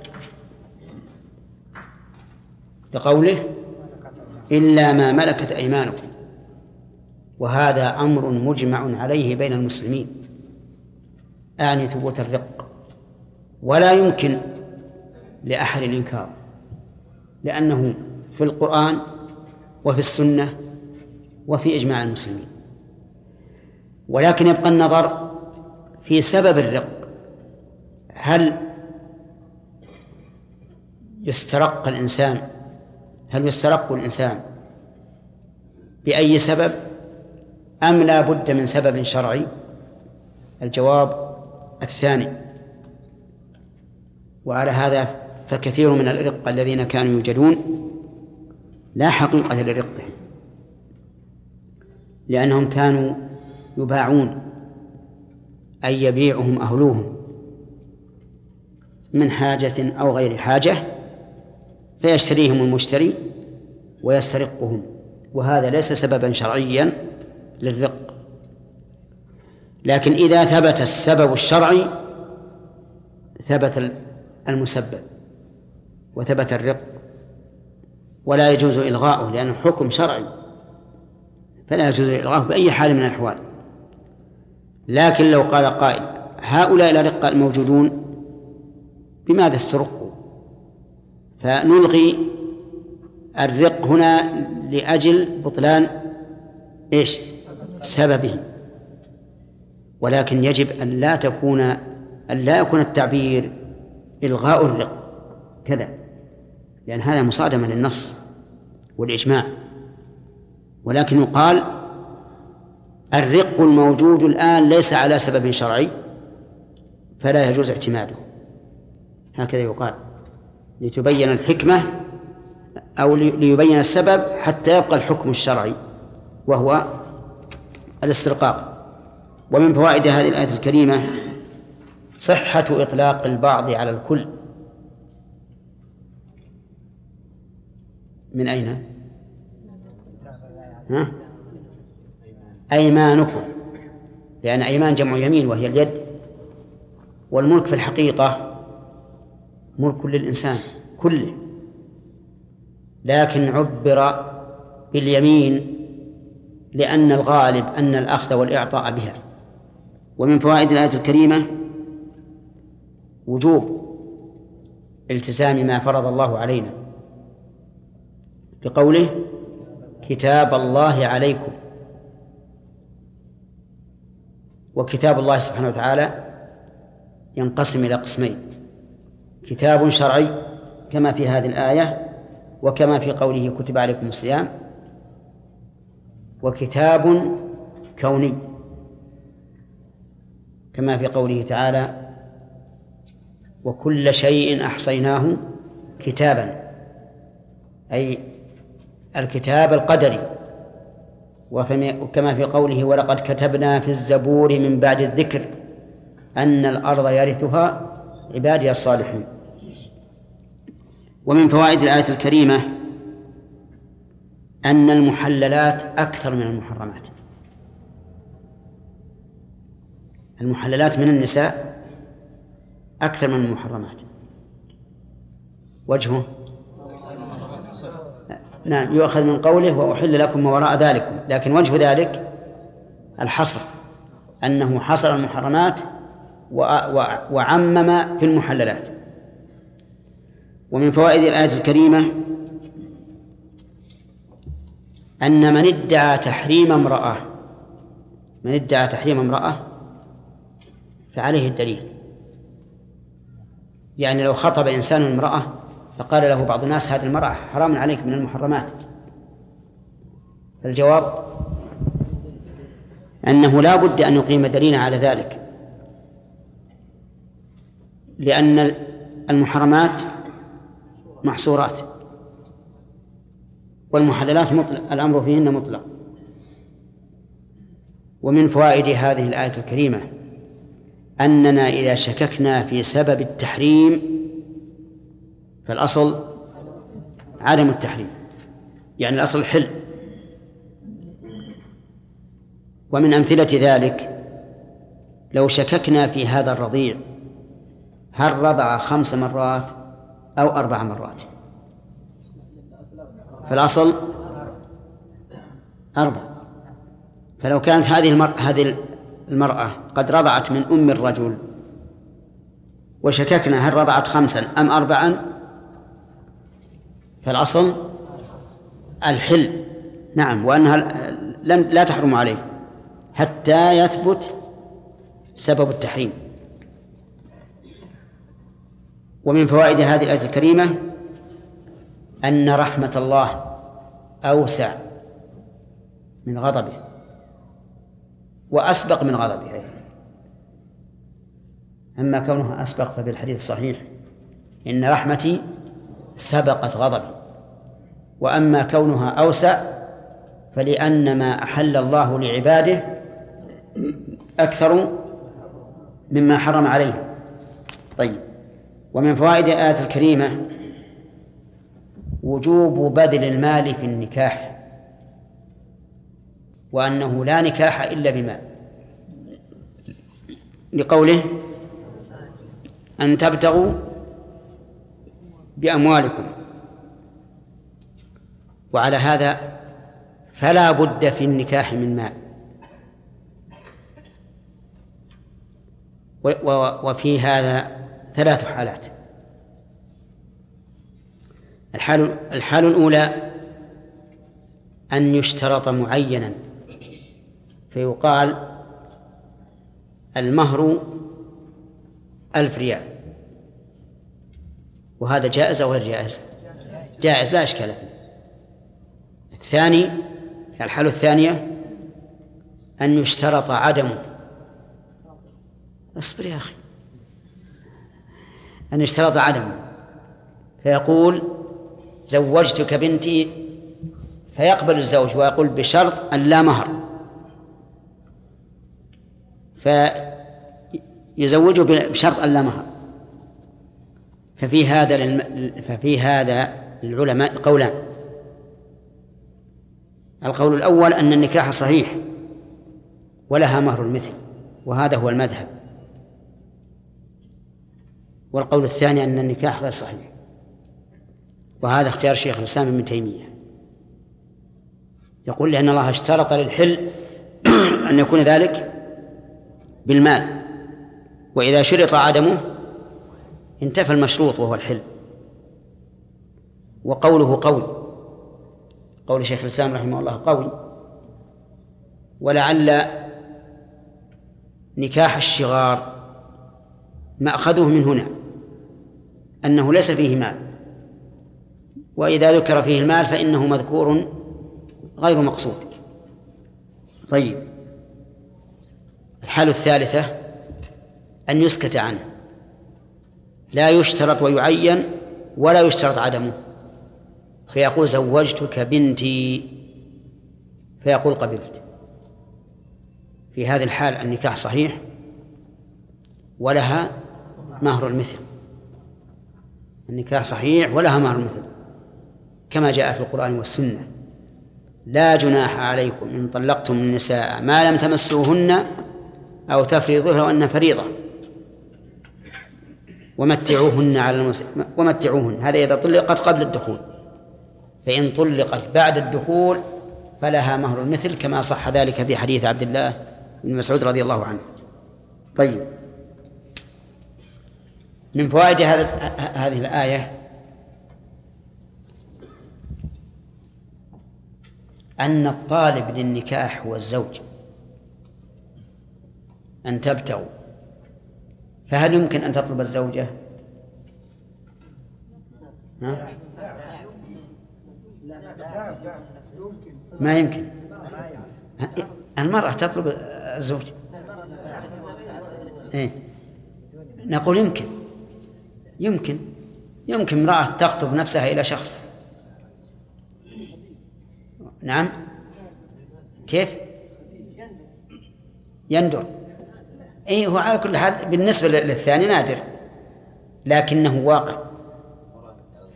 لقوله إلا ما ملكت أيمانكم. وهذا أمر مجمع عليه بين المسلمين. أعني ثبوت الرق. ولا يمكن لأحد الإنكار. لأنه في القرآن وفي السنة وفي إجماع المسلمين. ولكن يبقى النظر في سبب الرق. هل يسترق الإنسان هل يسترق الإنسان بأي سبب أم لا بد من سبب شرعي؟ الجواب الثاني. وعلى هذا فكثير من الإرقة الذين كانوا يوجدون لا حقيقة لرقهم لأنهم كانوا يباعون أي يبيعهم أهلوهم من حاجة أو غير حاجة فيشتريهم المشتري ويسترقهم. وهذا ليس سببا شرعيا للرق. لكن إذا ثبت السبب الشرعي ثبت المسبب وثبت الرق. ولا يجوز إلغاؤه لأنه حكم شرعي. فلا يجوز إلغاؤه بأي حال من الأحوال. لكن لو قال قائل هؤلاء الأرقاء الموجودون بماذا استرقوا؟ فنلغي الرق هنا لأجل بطلان إيش؟ سببه. ولكن يجب أن لا تكون أن لا يكون التعبير إلغاء الرق. كذا. لأن هذا مصادمة للنص والإجماع. ولكن يقال الرق الموجود الآن ليس على سبب شرعي فلا يجوز اعتماده. هكذا يقال. لتبين الحكمة أو ليبين السبب حتى يبقى الحكم الشرعي وهو الاسترقاق ومن فوائد هذه الآية الكريمة صحة إطلاق البعض على الكل من أين؟ ها؟ أيمانكم لأن أيمان جمع يمين وهي اليد والملك في الحقيقة ملك للإنسان كله لكن عبر باليمين لأن الغالب أن الأخذ والإعطاء بها. ومن فوائد الآية الكريمة وجوب التزام ما فرض الله علينا. بقوله كتاب الله عليكم. وكتاب الله سبحانه وتعالى ينقسم إلى قسمين. كتاب شرعي كما في هذه الآية وكما في قوله كتب عليكم الصيام وكتاب كوني كما في قوله تعالى وكل شيء أحصيناه كتابا أي الكتاب القدري. وكما في قوله ولقد كتبنا في الزبور من بعد الذكر أن الأرض يرثها عبادي الصالحون ومن فوائد الآية الكريمة أن المحللات أكثر من المحرمات. المحللات من النساء أكثر من المحرمات. وجهه؟ نعم يؤخذ من قوله وأحل لكم ما وراء ذلكم لكن وجه ذلك الحصر أنه حصر المحرمات وعمم في المحللات. ومن فوائد الآية الكريمة أن من ادعى تحريم امرأة من ادعى تحريم امرأة فعليه الدليل. يعني لو خطب إنسان امرأة فقال له بعض الناس هذه المرأة حرام عليك من المحرمات. الجواب أنه لا بد أن يقيم دليلا على ذلك لأن المحرمات محصورات. والمحللات مطلق الأمر فيهن مطلق. ومن فوائد هذه الآية الكريمة أننا إذا شككنا في سبب التحريم فالأصل عدم التحريم. يعني الأصل حل. ومن أمثلة ذلك لو شككنا في هذا الرضيع هل رضع خمس مرات؟ أو أربع مرات. فالأصل أربع. فلو كانت هذه المرأة هذه المرأة قد رضعت من أم الرجل وشككنا هل رضعت خمسا أم أربعا؟ فالأصل الحل. نعم وأنها لم لا تحرم عليه حتى يثبت سبب التحريم. ومن فوائد هذه الآية الكريمة أن رحمة الله أوسع من غضبه وأسبق من غضبه أيضا. أما كونها أسبق ففي الحديث الصحيح إن رحمتي سبقت غضبي. وأما كونها أوسع فلأن ما أحل الله لعباده أكثر مما حرم عليهم طيب. ومن فوائد الآية الكريمة وجوب بذل المال في النكاح وأنه لا نكاح إلا بمال لقوله أن تبتغوا بأموالكم. وعلى هذا فلا بد في النكاح من مال. وفي هذا ثلاث حالات. الحال الحال الأولى أن يشترط معينا فيقال المهر ألف ريال. وهذا جائز أو غير جائز؟ جائز لا إشكال فيه. الثاني الحالة الثانية أن يشترط عدمه اصبر يا أخي. أن يشترط عدمه فيقول زوجتك بنتي فيقبل الزوج ويقول بشرط أن لا مهر. فيزوجه بشرط أن لا مهر. ففي هذا ففي هذا العلماء قولان. القول الأول أن النكاح صحيح ولها مهر المثل وهذا هو المذهب. والقول الثاني أن النكاح غير صحيح. وهذا اختيار شيخ الإسلام ابن تيمية. يقول لأن الله اشترط للحل أن يكون ذلك بالمال. وإذا شرط عدمه انتفى المشروط وهو الحل. وقوله قوي قول شيخ الإسلام رحمه الله قوي ولعل نكاح الشغار مأخذه من هنا أنه ليس فيه مال. وإذا ذكر فيه المال فإنه مذكور غير مقصود. طيب. الحالة الثالثة أن يسكت عنه. لا يشترط ويعين ولا يشترط عدمه. فيقول زوجتك بنتي. فيقول قبلت. في هذه الحال النكاح صحيح ولها مهر المثل. النكاح صحيح ولها مهر المثل كما جاء في القرآن والسنة. لا جناح عليكم إن طلقتم النساء ما لم تمسوهن أو تفرضوا لهن فريضة. ومتعوهن على المس... ومتعوهن هذا إذا طلقت قبل الدخول. فإن طلقت بعد الدخول فلها مهر المثل كما صح ذلك في حديث عبد الله بن مسعود رضي الله عنه. طيب. من فوائد هذه الآية أن الطالب للنكاح هو الزوج أن تبتغوا فهل يمكن أن تطلب الزوجة؟ ها؟ ما يمكن المرأة تطلب الزوج إيه؟ نقول يمكن يمكن. يمكن امرأة تخطب نفسها إلى شخص. نعم. كيف؟ يندر. اي هو على كل حال بالنسبة للثاني نادر. لكنه واقع.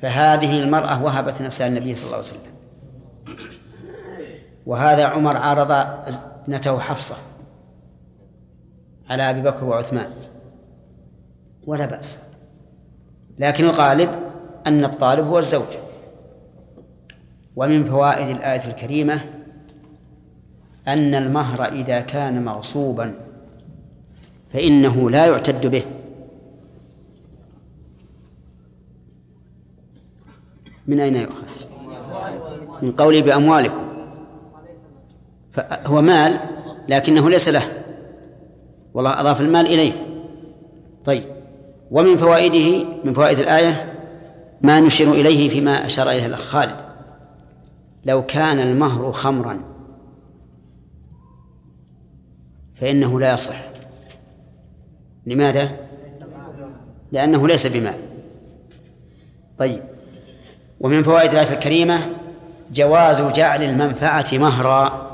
فهذه المرأة وهبت نفسها للنبي صلى الله عليه وسلم. وهذا عمر عارض ابنته حفصة على أبي بكر وعثمان. ولا بأس. لكن الغالب أن الطالب هو الزوج. ومن فوائد الآية الكريمة أن المهر إذا كان مغصوبا فإنه لا يعتد به. من أين يؤخذ؟ من قوله بأموالكم. فهو مال لكنه ليس له. والله أضاف المال إليه. طيب. ومن فوائده من فوائد الآية ما نشير إليه فيما أشار إليه الأخ خالد. لو كان المهر خمرا فإنه لا يصح. لماذا؟ لأنه ليس بمال طيب. ومن فوائد الآية الكريمة جواز جعل المنفعة مهرا.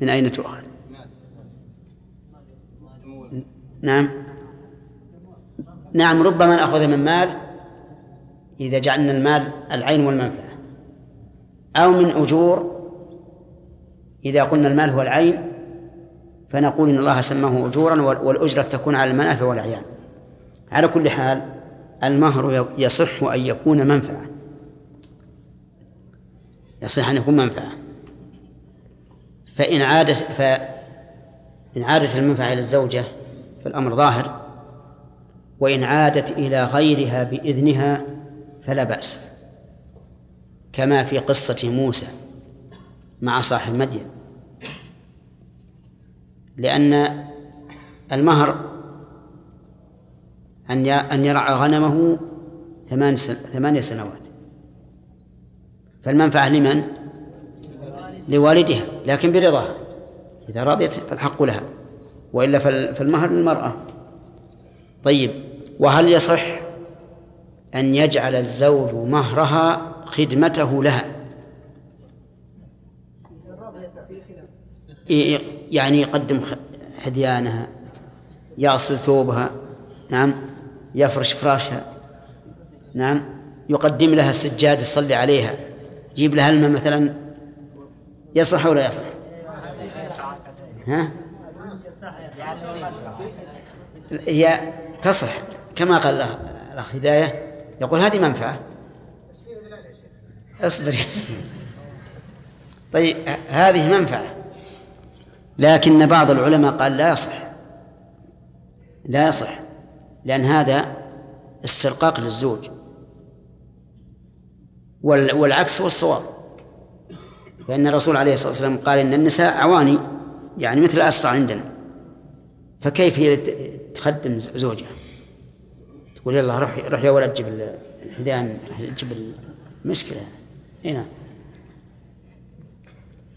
من أين تؤخذ؟ نعم. نعم ربما نأخذ من مال إذا جعلنا المال العين والمنفعة. أو من أجور إذا قلنا المال هو العين فنقول إن الله سماه أجورا والأجرة تكون على المنافع والأعيان. على كل حال المهر يصح أن يكون منفعة. يصح أن يكون منفعة. فإن عادت فإن عادت المنفعة إلى الزوجة فالأمر ظاهر. وإن عادت إلى غيرها بإذنها فلا بأس. كما في قصة موسى مع صاحب مدين. لأن المهر أن أن يرعى غنمه ثمان ثمانية سنوات. فالمنفعة لمن؟ لوالدها لكن برضاها. إذا رضيت فالحق لها. وإلا فالمهر للمرأة طيب وهل يصح أن يجعل الزوج مهرها خدمته لها يعني يقدم حديانها يأصل ثوبها نعم يفرش فراشها نعم يقدم لها السجاد يصلي عليها يجيب لها الماء مثلا يصح ولا يصح؟ ها؟ هي تصح كما قال الأخ هداية. يقول هذه منفعة. اصبر طيب هذه منفعة. لكن بعض العلماء قال لا يصح. لا يصح. لأن هذا استرقاق للزوج. والعكس هو الصواب. فإن الرسول عليه الصلاة والسلام قال إن النساء عواني. يعني مثل الأسرى عندنا. فكيف هي تخدم زوجها؟ تقول يلا روح روح يا ولد جيب الحذاء جيب المشكلة. هنا نعم.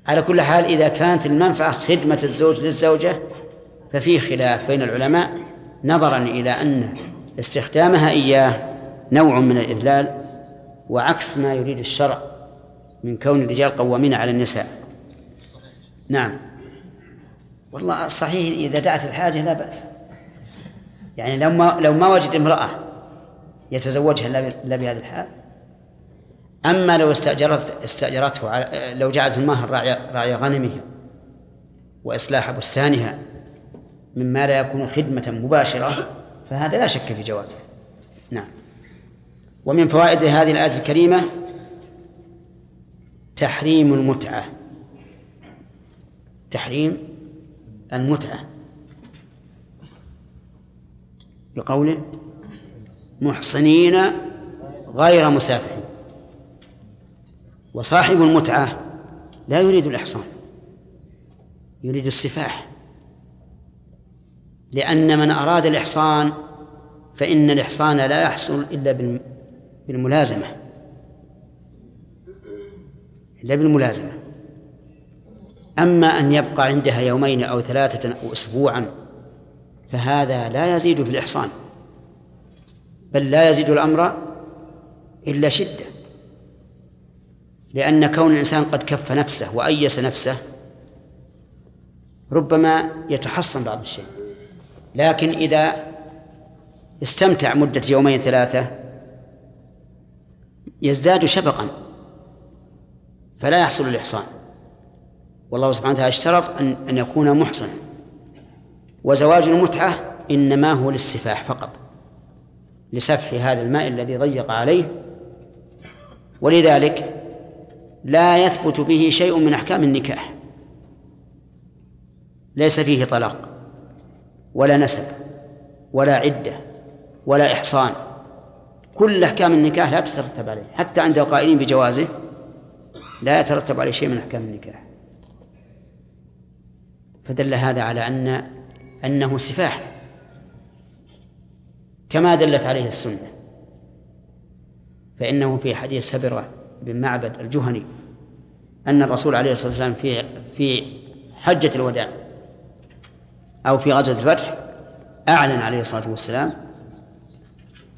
على كل حال إذا كانت المنفعة خدمة الزوج للزوجة ففي خلاف بين العلماء نظرا إلى أن استخدامها إياه نوع من الإذلال وعكس ما يريد الشرع من كون الرجال قوامين على النساء. نعم. والله صحيح إذا دعت الحاجة لا بأس. يعني لو ما لو ما وجد امرأة يتزوجها إلا بهذا الحال. أما لو استأجرت استأجرته على لو جعلت المهر راعي راعي غنمها وإصلاح بستانها مما لا يكون خدمة مباشرة فهذا لا شك في جوازه. نعم. ومن فوائد هذه الآية الكريمة تحريم المتعة. تحريم المتعة. بقوله محصنين غير مسافحين. وصاحب المتعة لا يريد الإحصان يريد السفاح. لأن من أراد الإحصان فإن الإحصان لا يحصل إلا بالملازمة. إلا بالملازمة. أما أن يبقى عندها يومين أو ثلاثة أو أسبوعا فهذا لا يزيد في الإحصان. بل لا يزيد الأمر إلا شدة. لأن كون الإنسان قد كف نفسه وأيس نفسه ربما يتحصن بعض الشيء. لكن إذا استمتع مدة يومين ثلاثة يزداد شفقا فلا يحصل الإحصان. والله سبحانه وتعالى اشترط أن أن يكون محصنا وزواج المتعة إنما هو للسفاح فقط. لسفح هذا الماء الذي ضيق عليه. ولذلك لا يثبت به شيء من أحكام النكاح. ليس فيه طلاق ولا نسب ولا عدة ولا إحصان. كل أحكام النكاح لا تترتب عليه. حتى عند القائلين بجوازه لا يترتب عليه شيء من أحكام النكاح. فدل هذا على أن أنه سفاح كما دلت عليه السنة فإنه في حديث سبرة بن معبد الجهني أن الرسول عليه الصلاة والسلام في في حجة الوداع أو في غزوة الفتح أعلن عليه الصلاة والسلام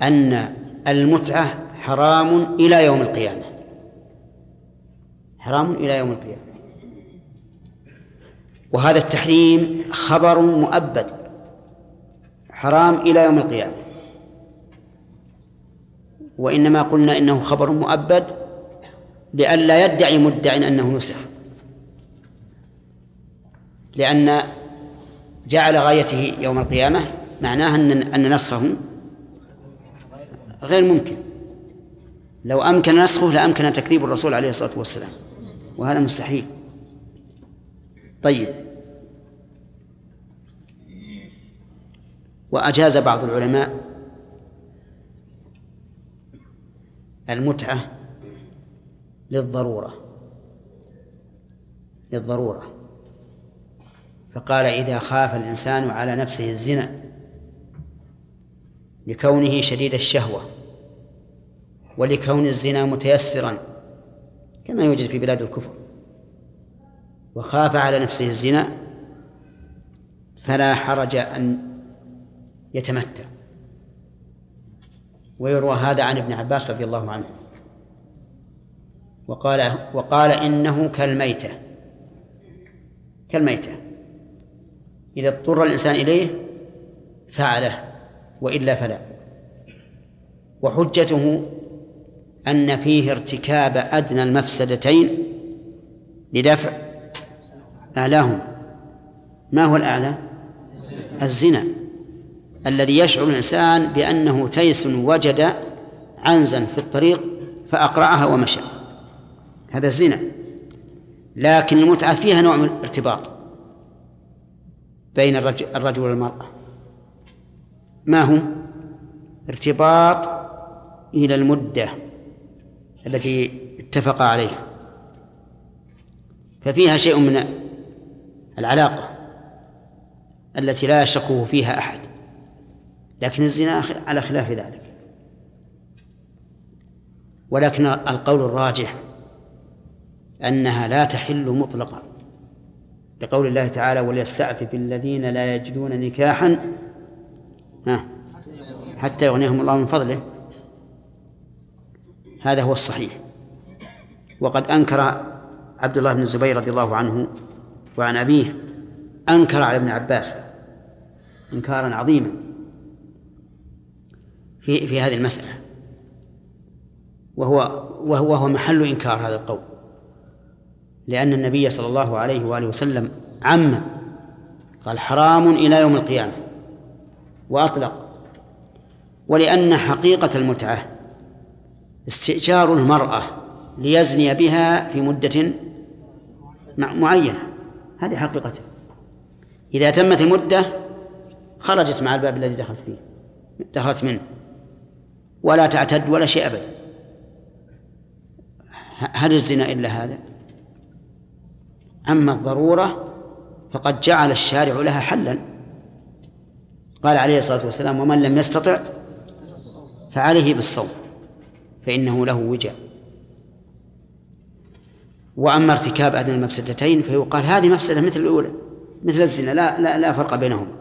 أن المتعة حرام إلى يوم القيامة. حرام إلى يوم القيامة. وهذا التحريم خبر مؤبد حرام إلى يوم القيامة. وإنما قلنا إنه خبر مؤبد لئلا يدعي مدع أنه نسخ لأن جعل غايته يوم القيامة معناه أن أن نسخه غير ممكن. لو أمكن نسخه لأمكن تكذيب الرسول عليه الصلاة والسلام. وهذا مستحيل. طيب. وأجاز بعض العلماء المتعة للضرورة للضرورة. فقال إذا خاف الإنسان على نفسه الزنا لكونه شديد الشهوة ولكون الزنا متيسرا كما يوجد في بلاد الكفر. وخاف على نفسه الزنا فلا حرج أن يتمتع. ويروى هذا عن ابن عباس رضي الله عنه. وقال وقال إنه كالميتة. كالميتة. إذا اضطر الإنسان إليه فعله وإلا فلا. وحجته أن فيه ارتكاب أدنى المفسدتين لدفع أعلاهما ما هو الأعلى؟ الزنا. الذي يشعر الإنسان بأنه تيس وجد عنزا في الطريق فأقرعها ومشى. هذا الزنا. لكن المتعة فيها نوع من الارتباط بين الرجل, والمرأة. ما هو؟ ارتباط إلى المدة التي اتفق عليها. ففيها شيء من العلاقة التي لا يشكه فيها أحد. لكن الزنا على خلاف ذلك. ولكن القول الراجح أنها لا تحل مطلقا لقول الله تعالى وليستعفف الذين لا يجدون نكاحا ها حتى يغنيهم الله من فضله. هذا هو الصحيح. وقد أنكر عبد الله بن الزبير رضي الله عنه وعن أبيه أنكر على ابن عباس إنكارا عظيما. في في هذه المسألة. وهو وهو وهو محل إنكار هذا القول. لأن النبي صلى الله عليه وآله وسلم عم قال حرام إلى يوم القيامة وأطلق. ولأن حقيقة المتعة استئجار المرأة ليزني بها في مدة معينة. هذه حقيقته إذا تمت المدة خرجت مع الباب الذي دخلت فيه دخلت منه. ولا تعتد ولا شيء أبدا هل الزنا إلا هذا؟ أما الضرورة فقد جعل الشارع لها حلا. قال عليه الصلاة والسلام ومن لم يستطع فعليه بالصوم فإنه له وجاء وأما ارتكاب أدنى المفسدتين فيقال هذه مفسدة مثل الأولى مثل الزنا لا لا لا فرق بينهما.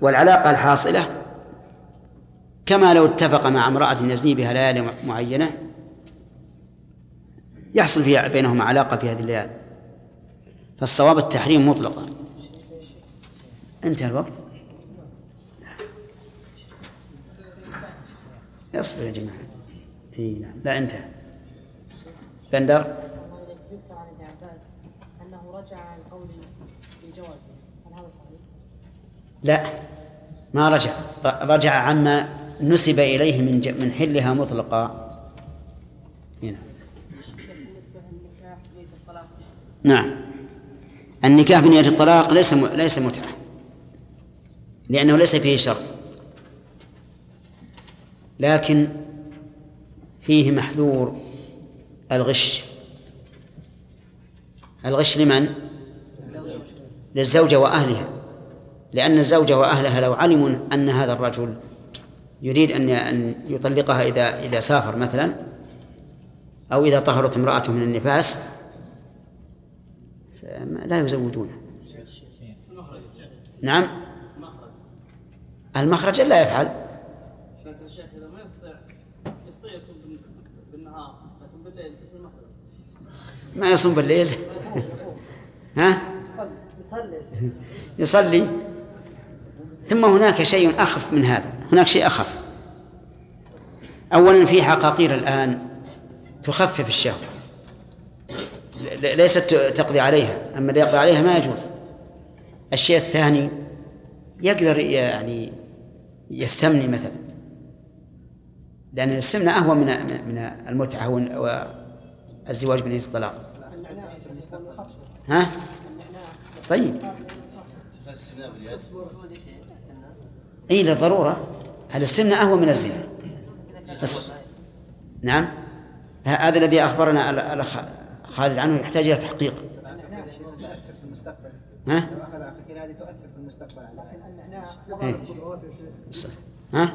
والعلاقة الحاصلة كما لو اتفق مع امرأة يزني بها ليالي معينة يحصل فيها بينهما علاقة في هذه الليالي. فالصواب التحريم مطلقا. انتهى الوقت. اصبر يا جماعة. إي نعم. لا انتهى. بندر؟ لا ما رجع. رجع عما نسب إليه من. من حلها مطلقا هنا نعم النكاح بنية الطلاق ليس. ليس متعة لأنه ليس فيه شرط لكن فيه محذور الغش الغش لمن؟ للزوجة وأهلها لأن الزوجة وأهلها لو علموا أن هذا الرجل يريد أن أن يطلقها إذا إذا سافر مثلا أو إذا طهرت امرأته من النفاس لا يزوجونه. نعم؟ المخرج لا يفعل. ما يصوم بالليل؟ ها؟ يصلي. ثم هناك شيء أخف من هذا. هناك شيء أخف أولا في حقاقير الآن تخفف الشهوة. ليست تقضي عليها. أما اللي يقضي عليها ما يجوز. الشيء الثاني يقدر يعني يستمني مثلا. لأن السمنة أهون من من المتعة وال- والزواج بنية الطلاق. ها؟ طيب. اي للضرورة. السمنة أهون من الزنا. نعم. هذا الذي أخبرنا ال- الاخ خالد عنه يحتاج إلى تحقيق. تؤثر ها؟ هذه تؤثر في المستقبل عليه النعناع ها؟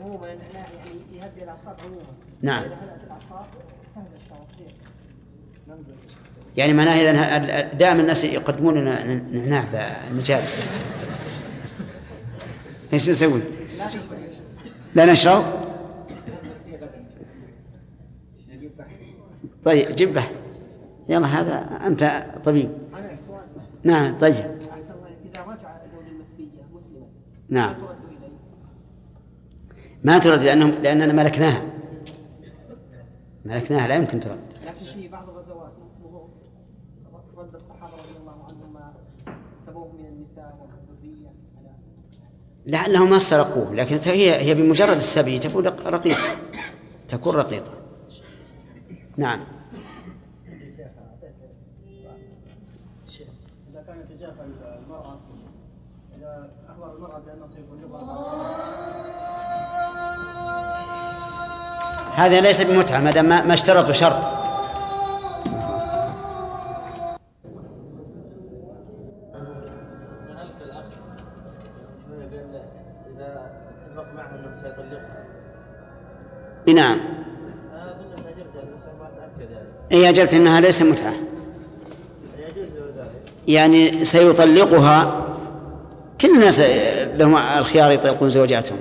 عموما النعناع يعني يهدي الاعصاب عموما نعم. اذا هدأت الاعصاب تهدى الشياطين يعني معناه اذا دائما الناس يقدمون لنا نعناع في المجالس إيش نسوي؟ لا نشرب؟ طيب جيب بحث يلا هذا أنت طبيب أنا نعم طيب اذا رجع زوج مسلما نعم. ما ترد لانهم لأننا ملكناها ملكناها لا يمكن ترد لكن في بعض الغزوات رد الصحابة رضي الله عنهم ما سبوه من النساء لعلهم ما سرقوه لكن هي هي بمجرد السبي تكون رق- رقيقة تكون رقيقة. نعم. إذا المرأة إذا أخبر المرأة هذا ليس بمتعة ما دام ما اشترطوا شرط. أجبت أنها ليس متعة. يعني سيطلقها كل الناس لهم الخيار يطلقون زوجاتهم.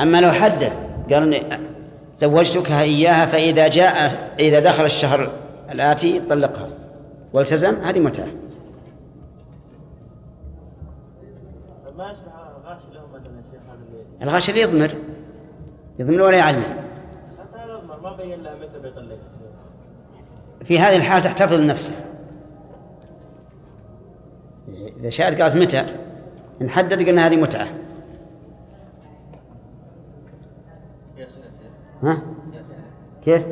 أما لو حدد قال إني زوجتكها إياها فإذا جاء إذا دخل الشهر الآتي طلقها. والتزم هذه متعة. الغش اللي يضمر يضمر ولا يعلم حتى هذا أضمر ما بين لها متى بيطلقها في هذه الحال تحتفظ لنفسه إذا شاءت قالت متى نحدد قلنا هذه متعة ها؟ كيف؟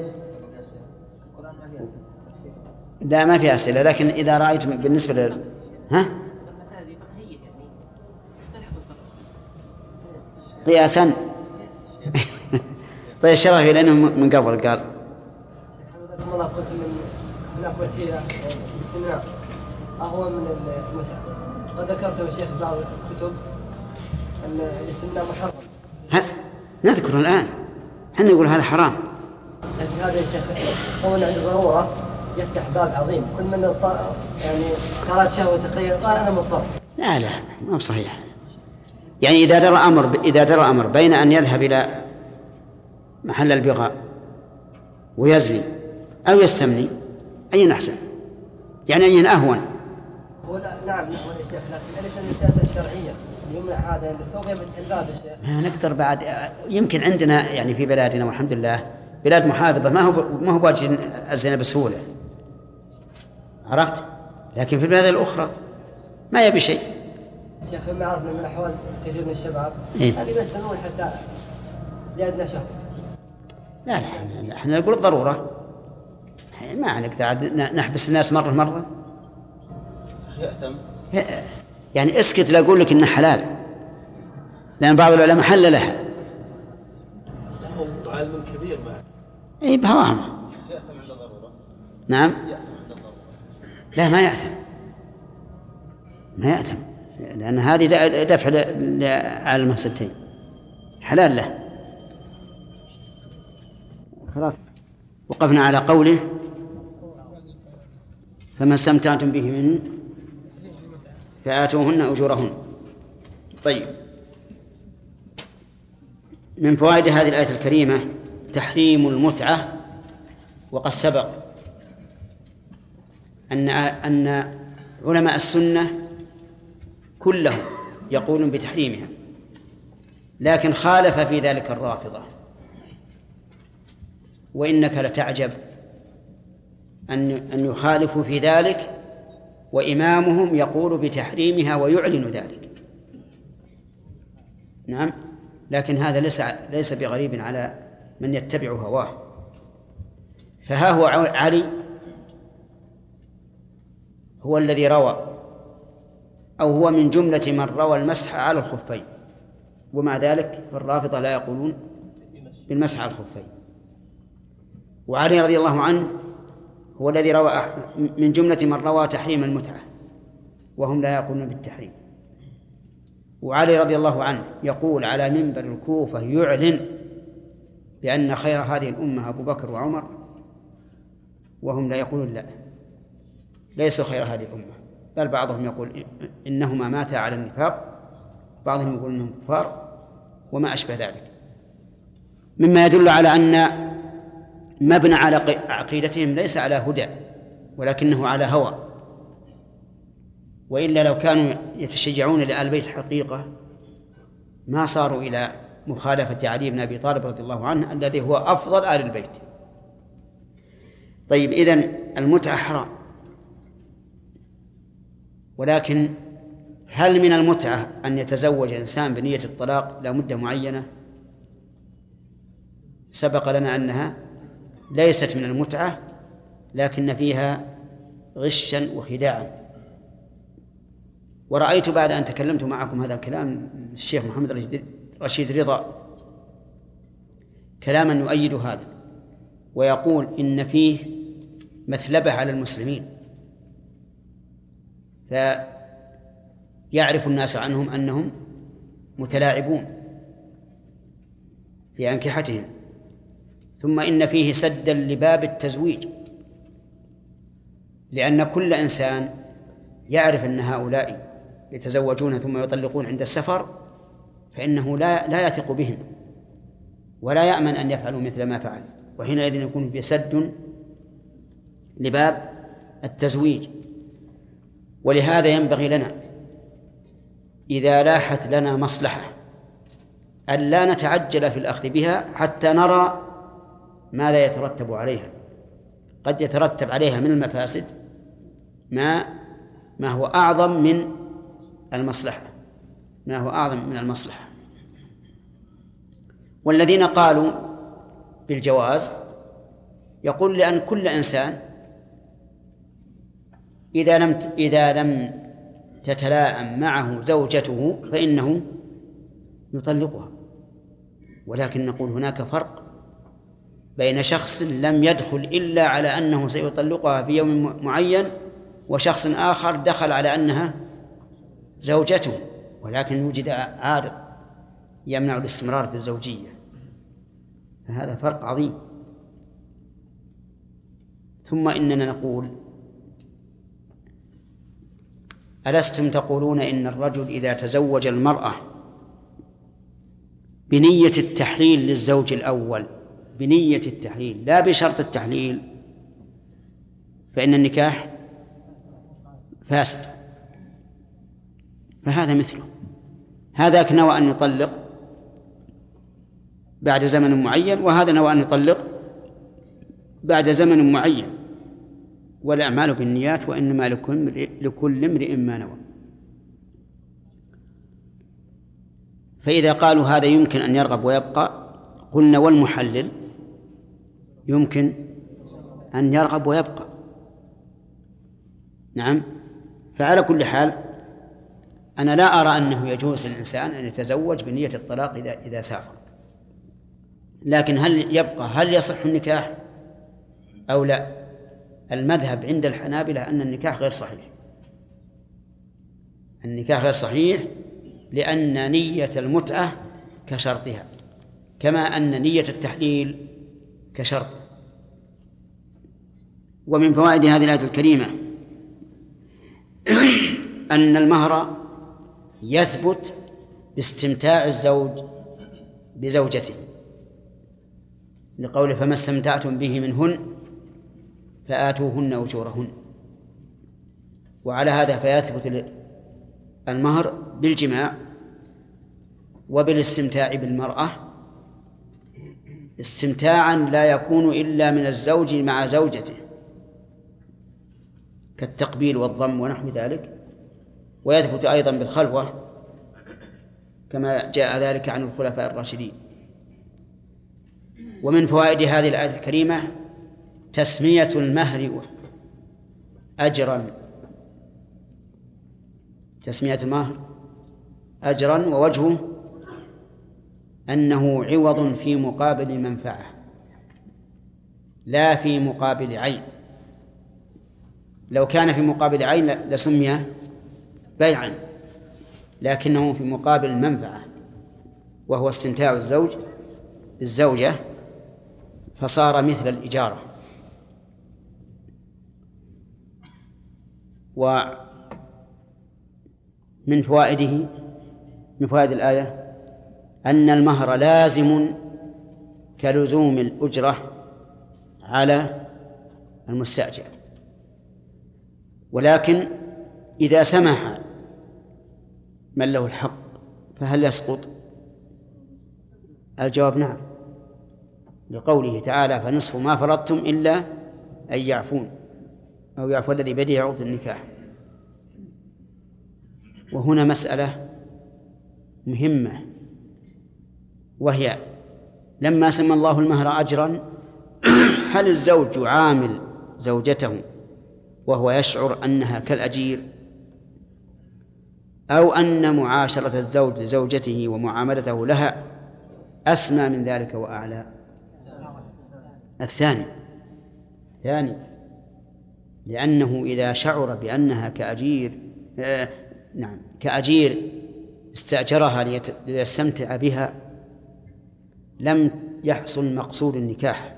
لا ما في أسئلة لكن إذا رأيت بالنسبة لل ها؟ قياسا طيب الشرفي لأنه من قبل قال حفظكم الله قلت من هناك وسيله الاستماع اهون من المتعة. وذكرت يا شيخ بعض الكتب أن الاستماع محرم. ها نذكر الآن. إحنا نقول هذا حرام. لكن هذا يا شيخ كون عند ضرورة يفتح باب عظيم. كل من يعني قرأت شهوة تقريبا قال أنا مضطر. لا لا ما بصحيح يعني إذا درى أمر إذا درى أمر بين أن يذهب إلى محل البغاء ويزني أو يستمني. أين أحسن؟ يعني أين أهون؟ نعم نعم يا شيخ لكن ليس من السياسة الشرعية. يمنع هذا سوف يفتح الباب يا شيخ. ما نقدر بعد. يمكن عندنا يعني في بلادنا والحمد لله بلاد محافظة ما هو ما هو واجد الزنا بسهولة. عرفت؟ لكن في البلاد الأخرى ما يبي شيء. شيخ ما عرفنا من أحوال كثير من الشباب. إيه. هذه يستمرون حتى لأدنى شهر. لا لا احنا- نقول الضرورة. ما نقدر عاد ن- نحبس الناس مرة مرة. يأثم. يعني اسكت لا أقول لك انه حلال لأن بعض العلماء حللها له علم كبير بعد. اي بهواهم يأثم عند ضرورة نعم. يأثم عند ضرورة لا ما يأثم. ما يأثم لأن هذه دفع على المفسدتين. حلال له. خلاص. وقفنا على قوله فما استمتعتم به من فآتوهن أجورهن. طيب. من فوائد هذه الآية الكريمة تحريم المتعة وقد سبق أن أن علماء السنة كلهم يقولون بتحريمها لكن خالف في ذلك الرافضة. وإنك لتعجب أن أن يخالفوا في ذلك وإمامهم يقول بتحريمها ويعلن ذلك. نعم لكن هذا ليس ليس بغريب على من يتبع هواه. فها هو علي هو الذي روى أو هو من جملة من روى المسح على الخفين. ومع ذلك فالرافضة لا يقولون بالمسح على الخفين. وعلي رضي الله عنه هو الذي روى من جملة من روى تحريم المتعة وهم لا يقولون بالتحريم. وعلي رضي الله عنه يقول على منبر الكوفة يعلن بأن خير هذه الأمة أبو بكر وعمر وهم لا يقولون لا ليسوا خير هذه الأمة. بل بعضهم يقول إنهما ماتا على النفاق بعضهم يقول إنهم كفار وما أشبه ذلك. مما يدل على أن مبنى على عقيدتهم ليس على هدى ولكنه على هوى. وإلا لو كانوا يتشجعون لآل البيت حقيقة ما صاروا إلى مخالفة علي بن أبي طالب رضي الله عنه الذي هو أفضل آل البيت. طيب إذن المتعة حرام ولكن هل من المتعة أن يتزوج إنسان بنية الطلاق لمدة معينة؟ سبق لنا أنها ليست من المتعة لكن فيها غشا وخداعا. ورأيت بعد أن تكلمت معكم هذا الكلام الشيخ محمد رشيد رضا كلاما يؤيد هذا ويقول إن فيه مثلبة على المسلمين. فيعرف الناس عنهم أنهم متلاعبون في أنكحتهم. ثم إن فيه سدا لباب التزويج. لأن كل إنسان يعرف أن هؤلاء يتزوجون ثم يطلقون عند السفر فإنه لا لا يثق بهم ولا يأمن أن يفعلوا مثل ما فعل. وحينئذ يكون بسد لباب التزويج. ولهذا ينبغي لنا إذا لاحت لنا مصلحة أن لا نتعجل في الأخذ بها حتى نرى ماذا يترتب عليها. قد يترتب عليها من المفاسد ما ما هو أعظم من المصلحة. ما هو أعظم من المصلحة. والذين قالوا بالجواز يقول لأن كل إنسان إذا لم إذا لم تتلاءم معه زوجته فإنه يطلقها. ولكن نقول هناك فرق بين شخص لم يدخل إلا على أنه سيطلقها في يوم معين وشخص آخر دخل على أنها زوجته ولكن وجد عارض يمنع الاستمرار في الزوجية. فهذا فرق عظيم. ثم إننا نقول ألستم تقولون إن الرجل إذا تزوج المرأة بنية التحليل للزوج الأول بنية التحليل لا بشرط التحليل. فإن النكاح فاسد. فهذا مثله. هذاك نوى أن يطلق بعد زمن معين وهذا نوى أن يطلق بعد زمن معين. والأعمال بالنيات وإنما لكل لكل امرئ ما نوى. فإذا قالوا هذا يمكن أن يرغب ويبقى قلنا والمحلل يمكن أن يرغب ويبقى. نعم. فعلى كل حال أنا لا أرى أنه يجوز للإنسان أن يتزوج بنية الطلاق إذا إذا سافر. لكن هل يبقى هل يصح النكاح أو لا؟ المذهب عند الحنابلة أن النكاح غير صحيح. النكاح غير صحيح لأن نية المتعة كشرطها كما أن نية التحليل كشرط. ومن فوائد هذه الآية الكريمة أن المهر يثبت باستمتاع الزوج بزوجته. لقوله فما استمتعتم به منهن فآتوهن أجورهن. وعلى هذا فيثبت المهر بالجماع وبالاستمتاع بالمرأة استمتاعا لا يكون إلا من الزوج مع زوجته كالتقبيل والضم ونحو ذلك. ويثبت أيضا بالخلوة كما جاء ذلك عن الخلفاء الراشدين. ومن فوائد هذه الآية الكريمة تسمية المهر أجرا. تسمية المهر أجرا ووجهه أنه عوض في مقابل منفعة لا في مقابل عين. لو كان في مقابل عين لسمي بيعا لكنه في مقابل المنفعة وهو استمتاع الزوج بالزوجة فصار مثل الإجارة. ومن فوائده من فوائد الآية أن المهر لازم كلزوم الأجرة على المستأجر. ولكن إذا سمح من له الحق فهل يسقط؟ الجواب نعم. لقوله تعالى فنصف ما فرضتم إلا أن يعفون أو يعفو الذي بيده عقد النكاح وهنا مسألة مهمة. وهي لما سمى الله المهر أجرا هل الزوج يعامل زوجته وهو يشعر أنها كالأجير؟ أو أن معاشرة الزوج لزوجته ومعاملته لها أسمى من ذلك وأعلى؟ الثاني. ثاني. لأنه إذا شعر بأنها كأجير آه نعم كأجير استأجرها ليستمتع بها لم يحصل مقصود النكاح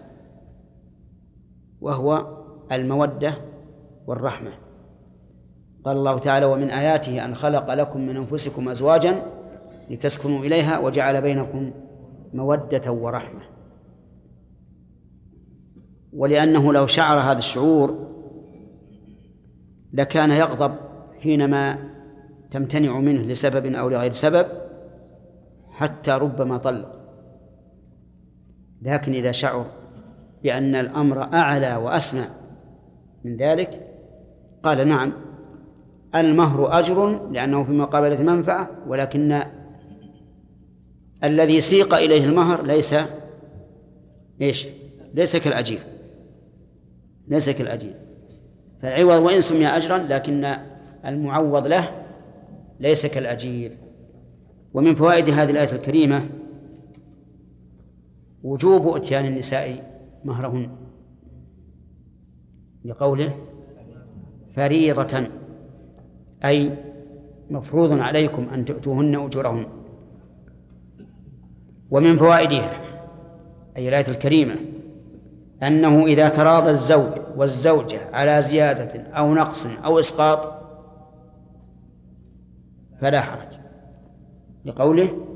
وهو المودة والرحمة. قال الله تعالى ومن آياته أن خلق لكم من أنفسكم أزواجا لتسكنوا إليها وجعل بينكم مودة ورحمة. ولأنه لو شعر هذا الشعور لكان يغضب حينما تمتنع منه لسبب أو لغير سبب حتى ربما طلق. لكن إذا شعر بأن الأمر أعلى وأسمى من ذلك قال نعم المهر أجر لأنه في مقابلة منفعة ولكن الذي سيق إليه المهر ليس إيش؟ ليس كالأجير. ليس كالأجير. فالعوض وإن سمي أجرا لكن المعوض له ليس كالأجير. ومن فوائد هذه الآية الكريمة وجوب إتيان النساء مهرهن لقوله فريضة أي مفروض عليكم أن تؤتوهن أجورهن. ومن فوائدها أي الآية الكريمة أنه إذا تراضى الزوج والزوجة على زيادة أو نقص أو إسقاط فلا حرج. لقوله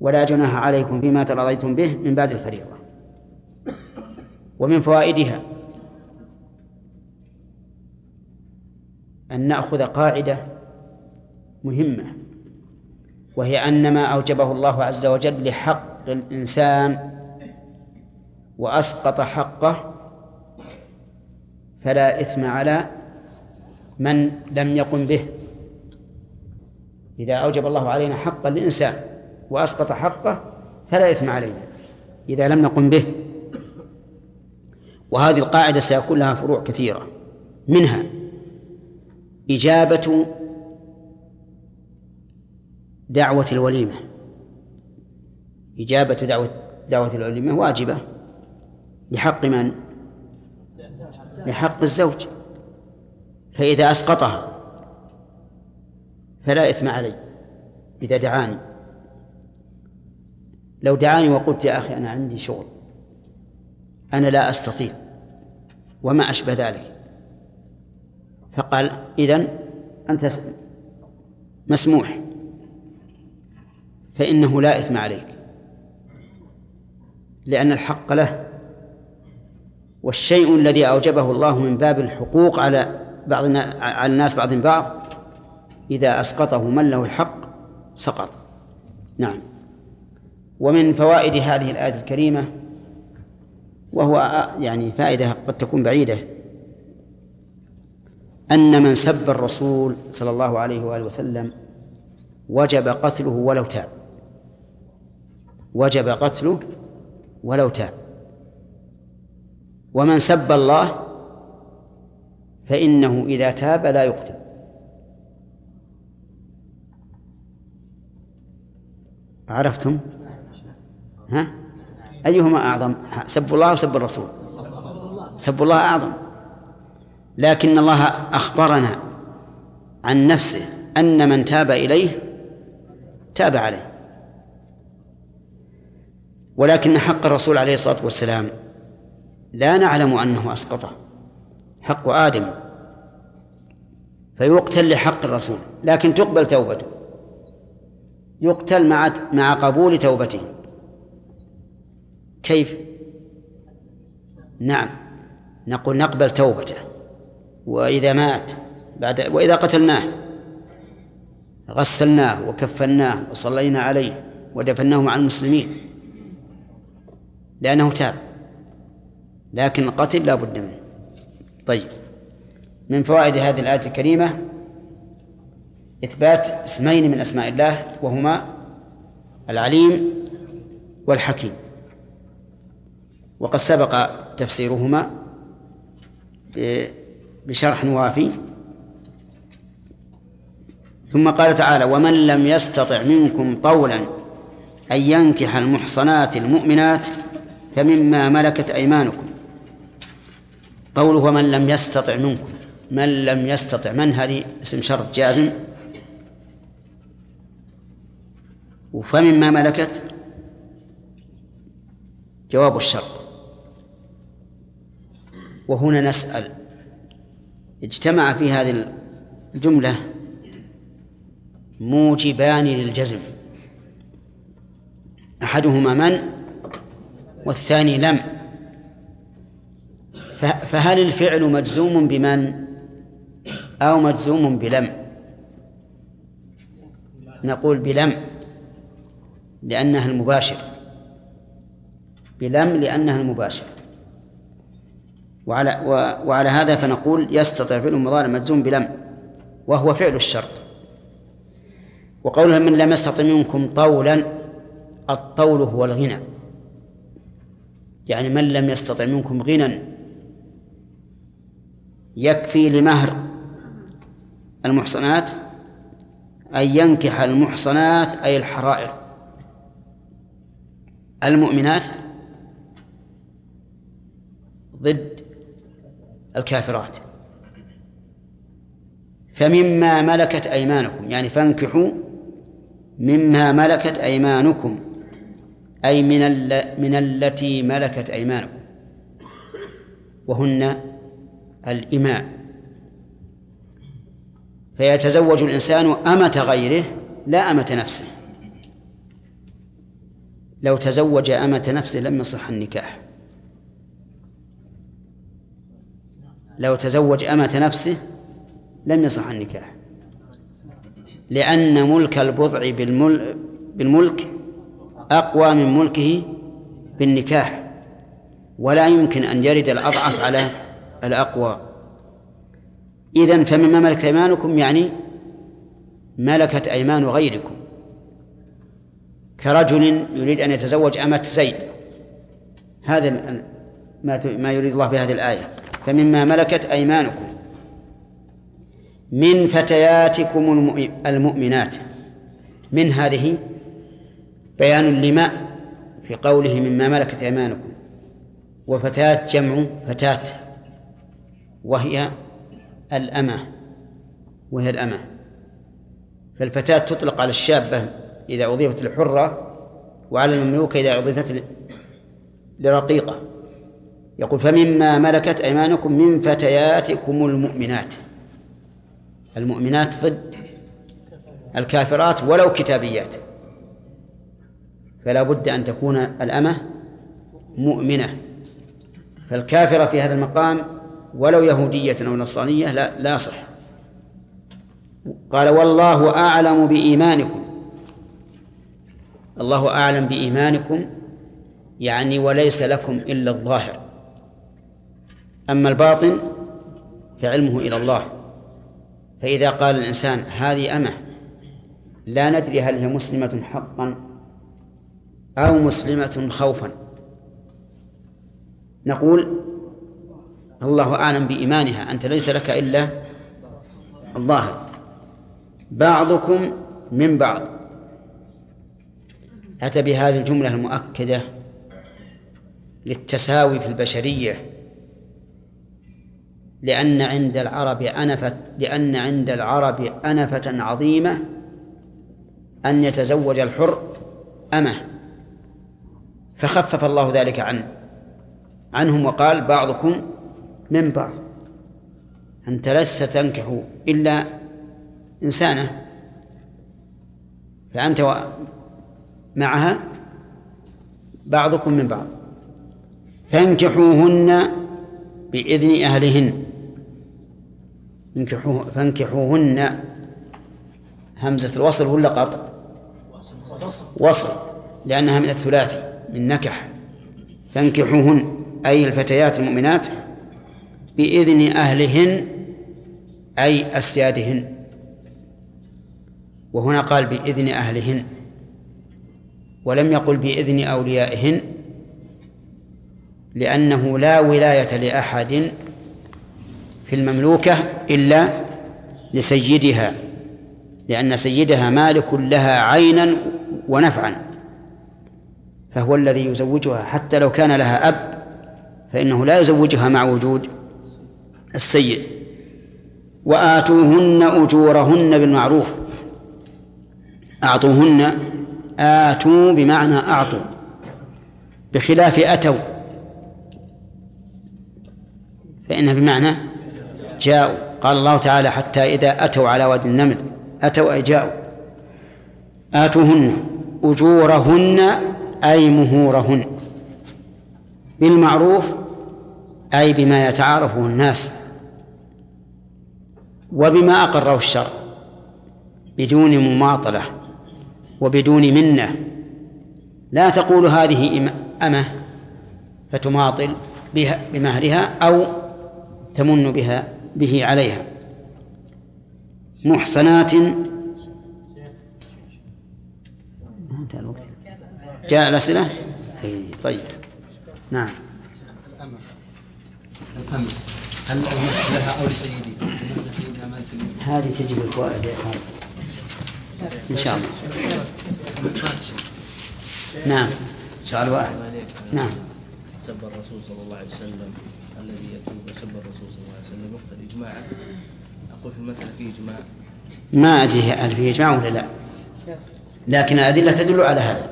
ولا جناح عليكم فيما تراضيتم به من بعد الفريضة. ومن فوائدها أن نأخذ قاعدة مهمة وهي أن ما أوجبه الله عز وجل لحق الإنسان وأسقط حقه فلا إثم على من لم يقم به. إذا أوجب الله علينا حقا للإنسان وأسقط حقه فلا إثم علينا. إذا لم نقم به وهذه القاعدة سيكون لها فروع كثيرة. منها إجابة دعوة الوليمة. إجابة دعوة دعوة الوليمة واجبة بحق من؟ بحق الزوج. فإذا أسقطها فلا إثم علي إذا دعاني. لو دعاني وقلت يا أخي أنا عندي شغل أنا لا أستطيع وما أشبه ذلك. فقال إذن أنت مسموح فإنه لا إثم عليك لأن الحق له. والشيء الذي أوجبه الله من باب الحقوق على بعض على الناس بعض بعض إذا أسقطه من له الحق سقط. نعم. ومن فوائد هذه الآية الكريمة وهو يعني فائدة قد تكون بعيدة أن من سب الرسول صلى الله عليه وآله وسلم وجب قتله ولو تاب. وجب قتله ولو تاب. ومن سب الله فإنه إذا تاب لا يقتل. عرفتم؟ ها؟ أيهما أعظم؟ سب الله أو سب الرسول؟ سب الله أعظم لكن الله أخبرنا عن نفسه أن من تاب إليه تاب عليه ولكن حق الرسول عليه الصلاة والسلام لا نعلم أنه أسقطه حق آدم فيقتل لحق الرسول لكن تقبل توبته يقتل مع مع قبول توبته كيف؟ نعم. نقول نقبل توبته. وإذا مات بعد وإذا قتلناه غسلناه وكفناه وصلينا عليه ودفناه مع المسلمين. لأنه تاب. لكن القتل لا بد منه. طيب. من فوائد هذه الآية الكريمة إثبات اسمين من أسماء الله وهما العليم والحكيم. وقد سبق تفسيرهما بشرح وافي. ثم قال تعالى ومن لم يستطع منكم طولا أن ينكح المحصنات المؤمنات فمما ملكت أيمانكم. قوله ومن لم يستطع منكم. من لم يستطع؟ من هذه؟ اسم شرط جازم. فمما ملكت؟ جواب الشرط. وهنا نسأل. اجتمع في هذه الجملة موجبان للجزم. أحدهما من والثاني لم. فهل الفعل مجزوم بمن أو مجزوم بلم؟ نقول بلم لأنها المباشر. بلم لأنها المباشر. وعلى وعلى هذا فنقول يستطيع فعل المضارع مجزوم بلم وهو فعل الشرط. وقولها من لم يستطع منكم طولا الطول هو الغنى. يعني من لم يستطع منكم غنى يكفي لمهر المحصنات أن ينكح المحصنات أي الحرائر. المؤمنات ضد الكافرات. فمما ملكت أيمانكم يعني فانكحوا مما ملكت أيمانكم أي من من التي ملكت أيمانكم وهن الإماء. فيتزوج الإنسان أمة غيره لا أمة نفسه. لو تزوج أمة نفسه لم يصح النكاح. لو تزوج أمة نفسه لم يصح النكاح. لأن ملك البضع بالملك أقوى من ملكه بالنكاح ولا يمكن أن يرد الأضعف على الأقوى. إذن فمما ملكت أيمانكم يعني ملكت أيمان غيركم. كرجل يريد أن يتزوج أمة زيد. هذا ما يريد الله بهذه الآية. فمما ملكت أيمانكم من فتياتكم المؤمنات. من هذه؟ بيان لما؟ في قوله مما ملكت أيمانكم. وفتاة جمع فتاة. وهي الأمة. وهي الأمة. فالفتاة تطلق على الشابة إذا أضيفت للحرة وعلى المملوكة إذا أضيفت لرقيقة. يقول فمما ملكت أيمانكم من فتياتكم المؤمنات. المؤمنات ضد الكافرات ولو كتابيات. فلا بد أن تكون الأمة مؤمنة. فالكافرة في هذا المقام ولو يهودية أو نصرانية لا لا صح. قال والله أعلم بإيمانكم. الله أعلم بإيمانكم يعني وليس لكم إلا الظاهر. أما الباطن فعلمه إلى الله. فإذا قال الإنسان هذه أمة لا ندري هل هي مسلمة حقا أو مسلمة خوفا. نقول الله أعلم بإيمانها أنت ليس لك إلا الظاهر. بعضكم من بعض. أتى بهذه الجملة المؤكدة للتساوي في البشرية. لأن عند العرب أنفة لأن عند العرب أنفة عظيمة أن يتزوج الحر أمه. فخفف الله ذلك عن عنهم وقال بعضكم من بعض. أنت لست تنكح إلا إنسانة. فأنت معها بعضكم من بعض. فانكحوهن بإذن أهلهن. انكحوه فانكحوهن. همزة الوصل ولا قطع؟ وصل. لأنها من الثلاثي من نكح. فانكحوهن أي الفتيات المؤمنات بإذن أهلهن أي أسيادهن وهنا قال بإذن أهلهن. ولم يقل بإذن أوليائهن لأنه لا ولاية لأحد في المملوكة إلا لسيدها لأن سيدها مالك لها عينا ونفعا فهو الذي يزوجها حتى لو كان لها أب فإنه لا يزوجها مع وجود السيد. وآتوهن أجورهن بالمعروف. أعطوهن آتوا بمعنى أعطوا بخلاف أتوا فإنها بمعنى جاءوا. قال الله تعالى حتى إذا أتوا على وادي النمل أتوا أي جاءوا. آتوهن أجورهن أي مهورهن. بالمعروف أي بما يتعارفه الناس. وبما أقره الشرع. بدون مماطلة وبدون منة. لا تقول هذه أمة فتماطل بها بمهرها أو تمن بها. به عليها. محصنات. انتهى الوقت جاء الأسئلة؟ أي طيب. نعم. هل لها أو لسيدي؟ لسيدها مالك؟ هذه تجي بالفوائد يا إن شاء الله. نعم. سؤال واحد. نعم. سب الرسول صلى الله عليه وسلم الذي يتوب وسب الرسول. أقول في المسألة فيه إجماع ما أدري هل فيه إجماع ولا لا لكن الأدلة تدل على هذا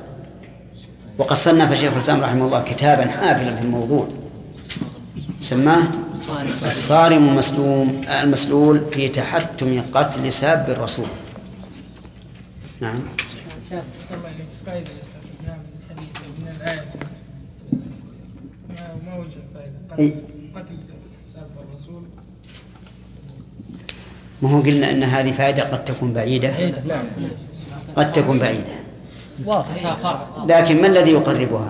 وقد صنف شيخ الإسلام رحمه الله كتابا حافلا في الموضوع سماه الصارم المسلوم المسلول في تحتم قتل ساب الرسول نعم فائدة استخدمناها من الحديث من الآية ما ما وجه فائدة أي. قتل قتل ساب الرسول ما هو قلنا أن هذه فائدة قد تكون بعيدة؟ نعم قد تكون بعيدة. واضح لا لكن ما الذي يقربها؟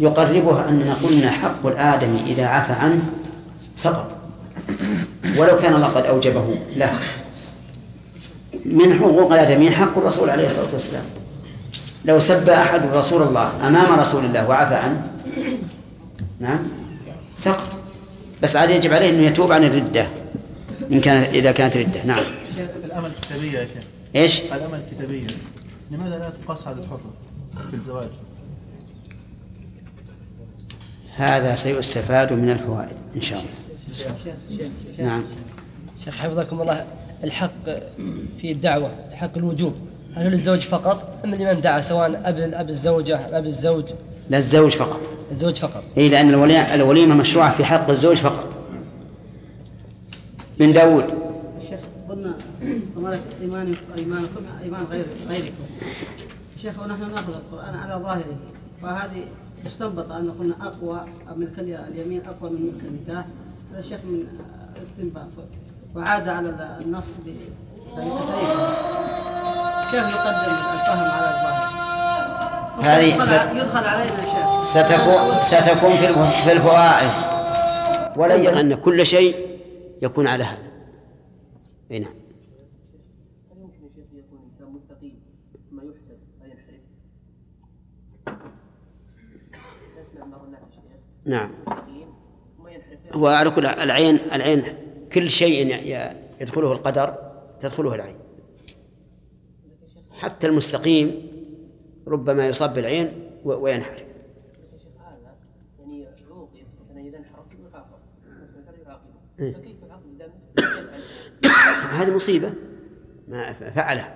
يقربها أننا قلنا حق الآدمي إذا عفى عنه سقط. ولو كان الله قد أوجبه له من حقوق الآدمي حق الرسول عليه الصلاة والسلام. لو سب أحد رسول الله أمام رسول الله وعفى عنه نعم سقط. بس عاد يجب عليه أنه يتوب عن الردة. إن كانت إذا كانت ردة. نعم. الأمل الكتابية يا شيخ. إيش؟ الأمل الكتابية. لماذا لا تقاس على الحرة في الزواج؟ هذا سيستفاد من الفوائد إن شاء الله. نعم. شيخ حفظكم الله الحق في الدعوة حق الوجوب. هل هو للزوج فقط أم لمن دعا سواء أب أب الزوجة أب الزوج؟ لا الزوج فقط. الزوج فقط. اي لأن الولي- الوليمة مشروعة في حق الزوج فقط. من داود. شيخ قلنا وملك ايمانكم ايمانكم إيمان غير غيركم شيخ ونحن نأخذ القرآن على ظاهره. فهذه استنبط أن قلنا أقوى ملك اليمين أقوى من ملك النكاح. هذا شيخ من استنباط وعاد على النص بطريقه كيف يقدم الفهم على الظاهر؟ هذه يدخل, علينا شيخ. ستكون ستكون في الف- في الفوائد. ينبغي أن كل شيء يكون على هذا. أي نعم. هل يمكن يا شيخ يكون الإنسان مستقيم؟ ثم يحسد فينحرف؟ نسمع نعم. مستقيم؟ ثم ينحرف؟ هو على كل العين العين كل شيء يدخله القدر تدخله العين. حتى المستقيم ربما يصاب بالعين وينحرف. يعني عوقب مثلا إذا انحرف يعاقب. بس مثلا يعاقبه إيه. فكيف يعاقب اذا لم يفعل هذه مصيبة. ما ف- فعلها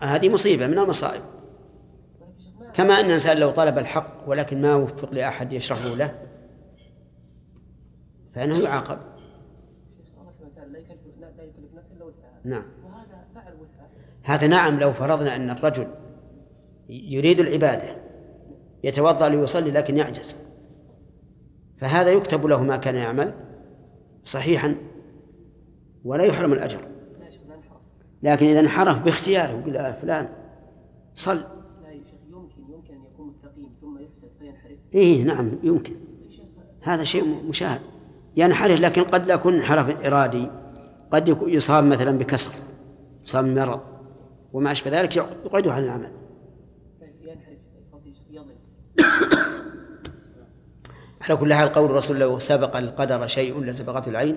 هذه مصيبة من المصائب. كما أن الإنسان لو طلب الحق ولكن ما وفق لأحد يشرحه له فإنه يعاقب. نعم. هذا نعم لو فرضنا أن الرجل يريد العبادة يتوضأ ليصلي لكن يعجز فهذا يكتب له ما كان يعمل صحيحا. ولا يحرم الأجر. لكن إذا انحرف باختياره يقول يا فلان صل. لا يا شيخ يمكن يمكن ان يكون مستقيم ثم فينحرف إيه نعم يمكن. هذا شيء مشاهد. ينحرف لكن قد لا يكون انحراف إرادي. قد يصاب مثلا بكسر يصاب بمرض وما أشبه ذلك يقعده عن العمل. على كل حال قول الرسول لو سبق القدر شيء لسبقته العين.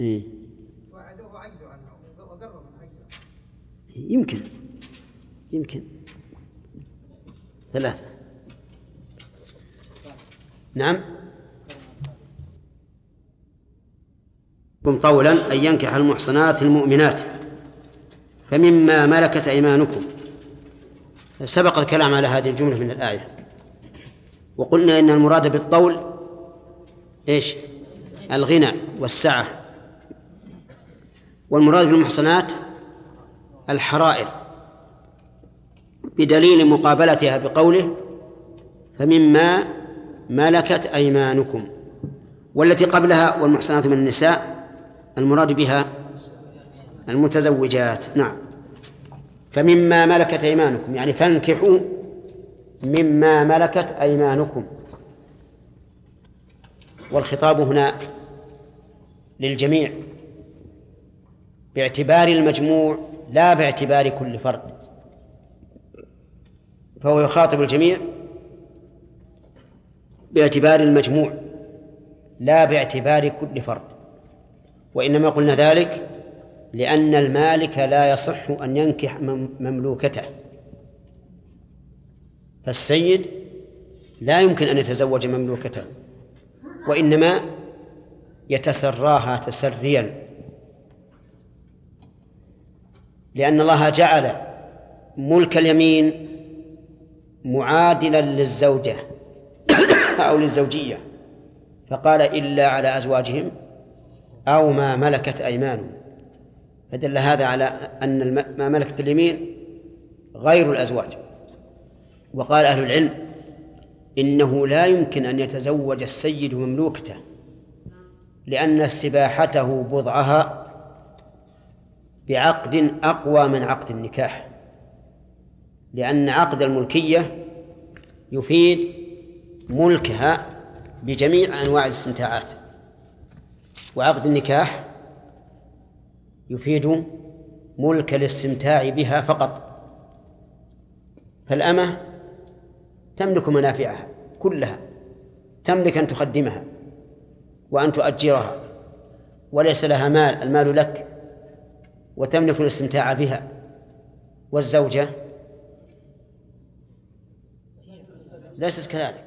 إيه. توعدوه وعجزوا عنه وقربوا من عجزه يمكن. يمكن. ثلاثة. نعم. قولا أن ينكح المحصنات المؤمنات. فمما ملكت أيمانكم. سبق الكلام على هذه الجملة من الآية. وقلنا إن المراد بالطول إيش؟ الغنى والسعة. والمراد بالمحصنات الحرائر. بدليل مقابلتها بقوله فمما ملكت أيمانكم والتي قبلها والمحصنات من النساء المراد بها المتزوجات. نعم. فمما ملكت أيمانكم يعني فانكحوا مما ملكت أيمانكم. والخطاب هنا للجميع. باعتبار المجموع لا باعتبار كل فرد. فهو يخاطب الجميع باعتبار المجموع لا باعتبار كل فرد. وإنما قلنا ذلك لأن المالك لا يصح أن ينكح مم- مملوكته. فالسيد لا يمكن أن يتزوج مملوكته وإنما يتسراها تسريا. لأن الله جعل ملك اليمين معادلا للزوجة أو للزوجية. فقال إلا على أزواجهم أو ما ملكت أيمانهم. فدل هذا على أن ما ملكت اليمين غير الأزواج. وقال أهل العلم إنه لا يمكن أن يتزوج السيد مملوكته لأن استباحته بضعها بعقد أقوى من عقد النكاح لأن عقد الملكية يفيد ملكها بجميع أنواع الاستمتاعات وعقد النكاح يفيد ملك الاستمتاع بها فقط. فالأمة تملك منافعها كلها تملك أن تخدمها وأن تؤجرها وليس لها مال المال لك. وتملك الاستمتاع بها. والزوجة؟ ليست كذلك.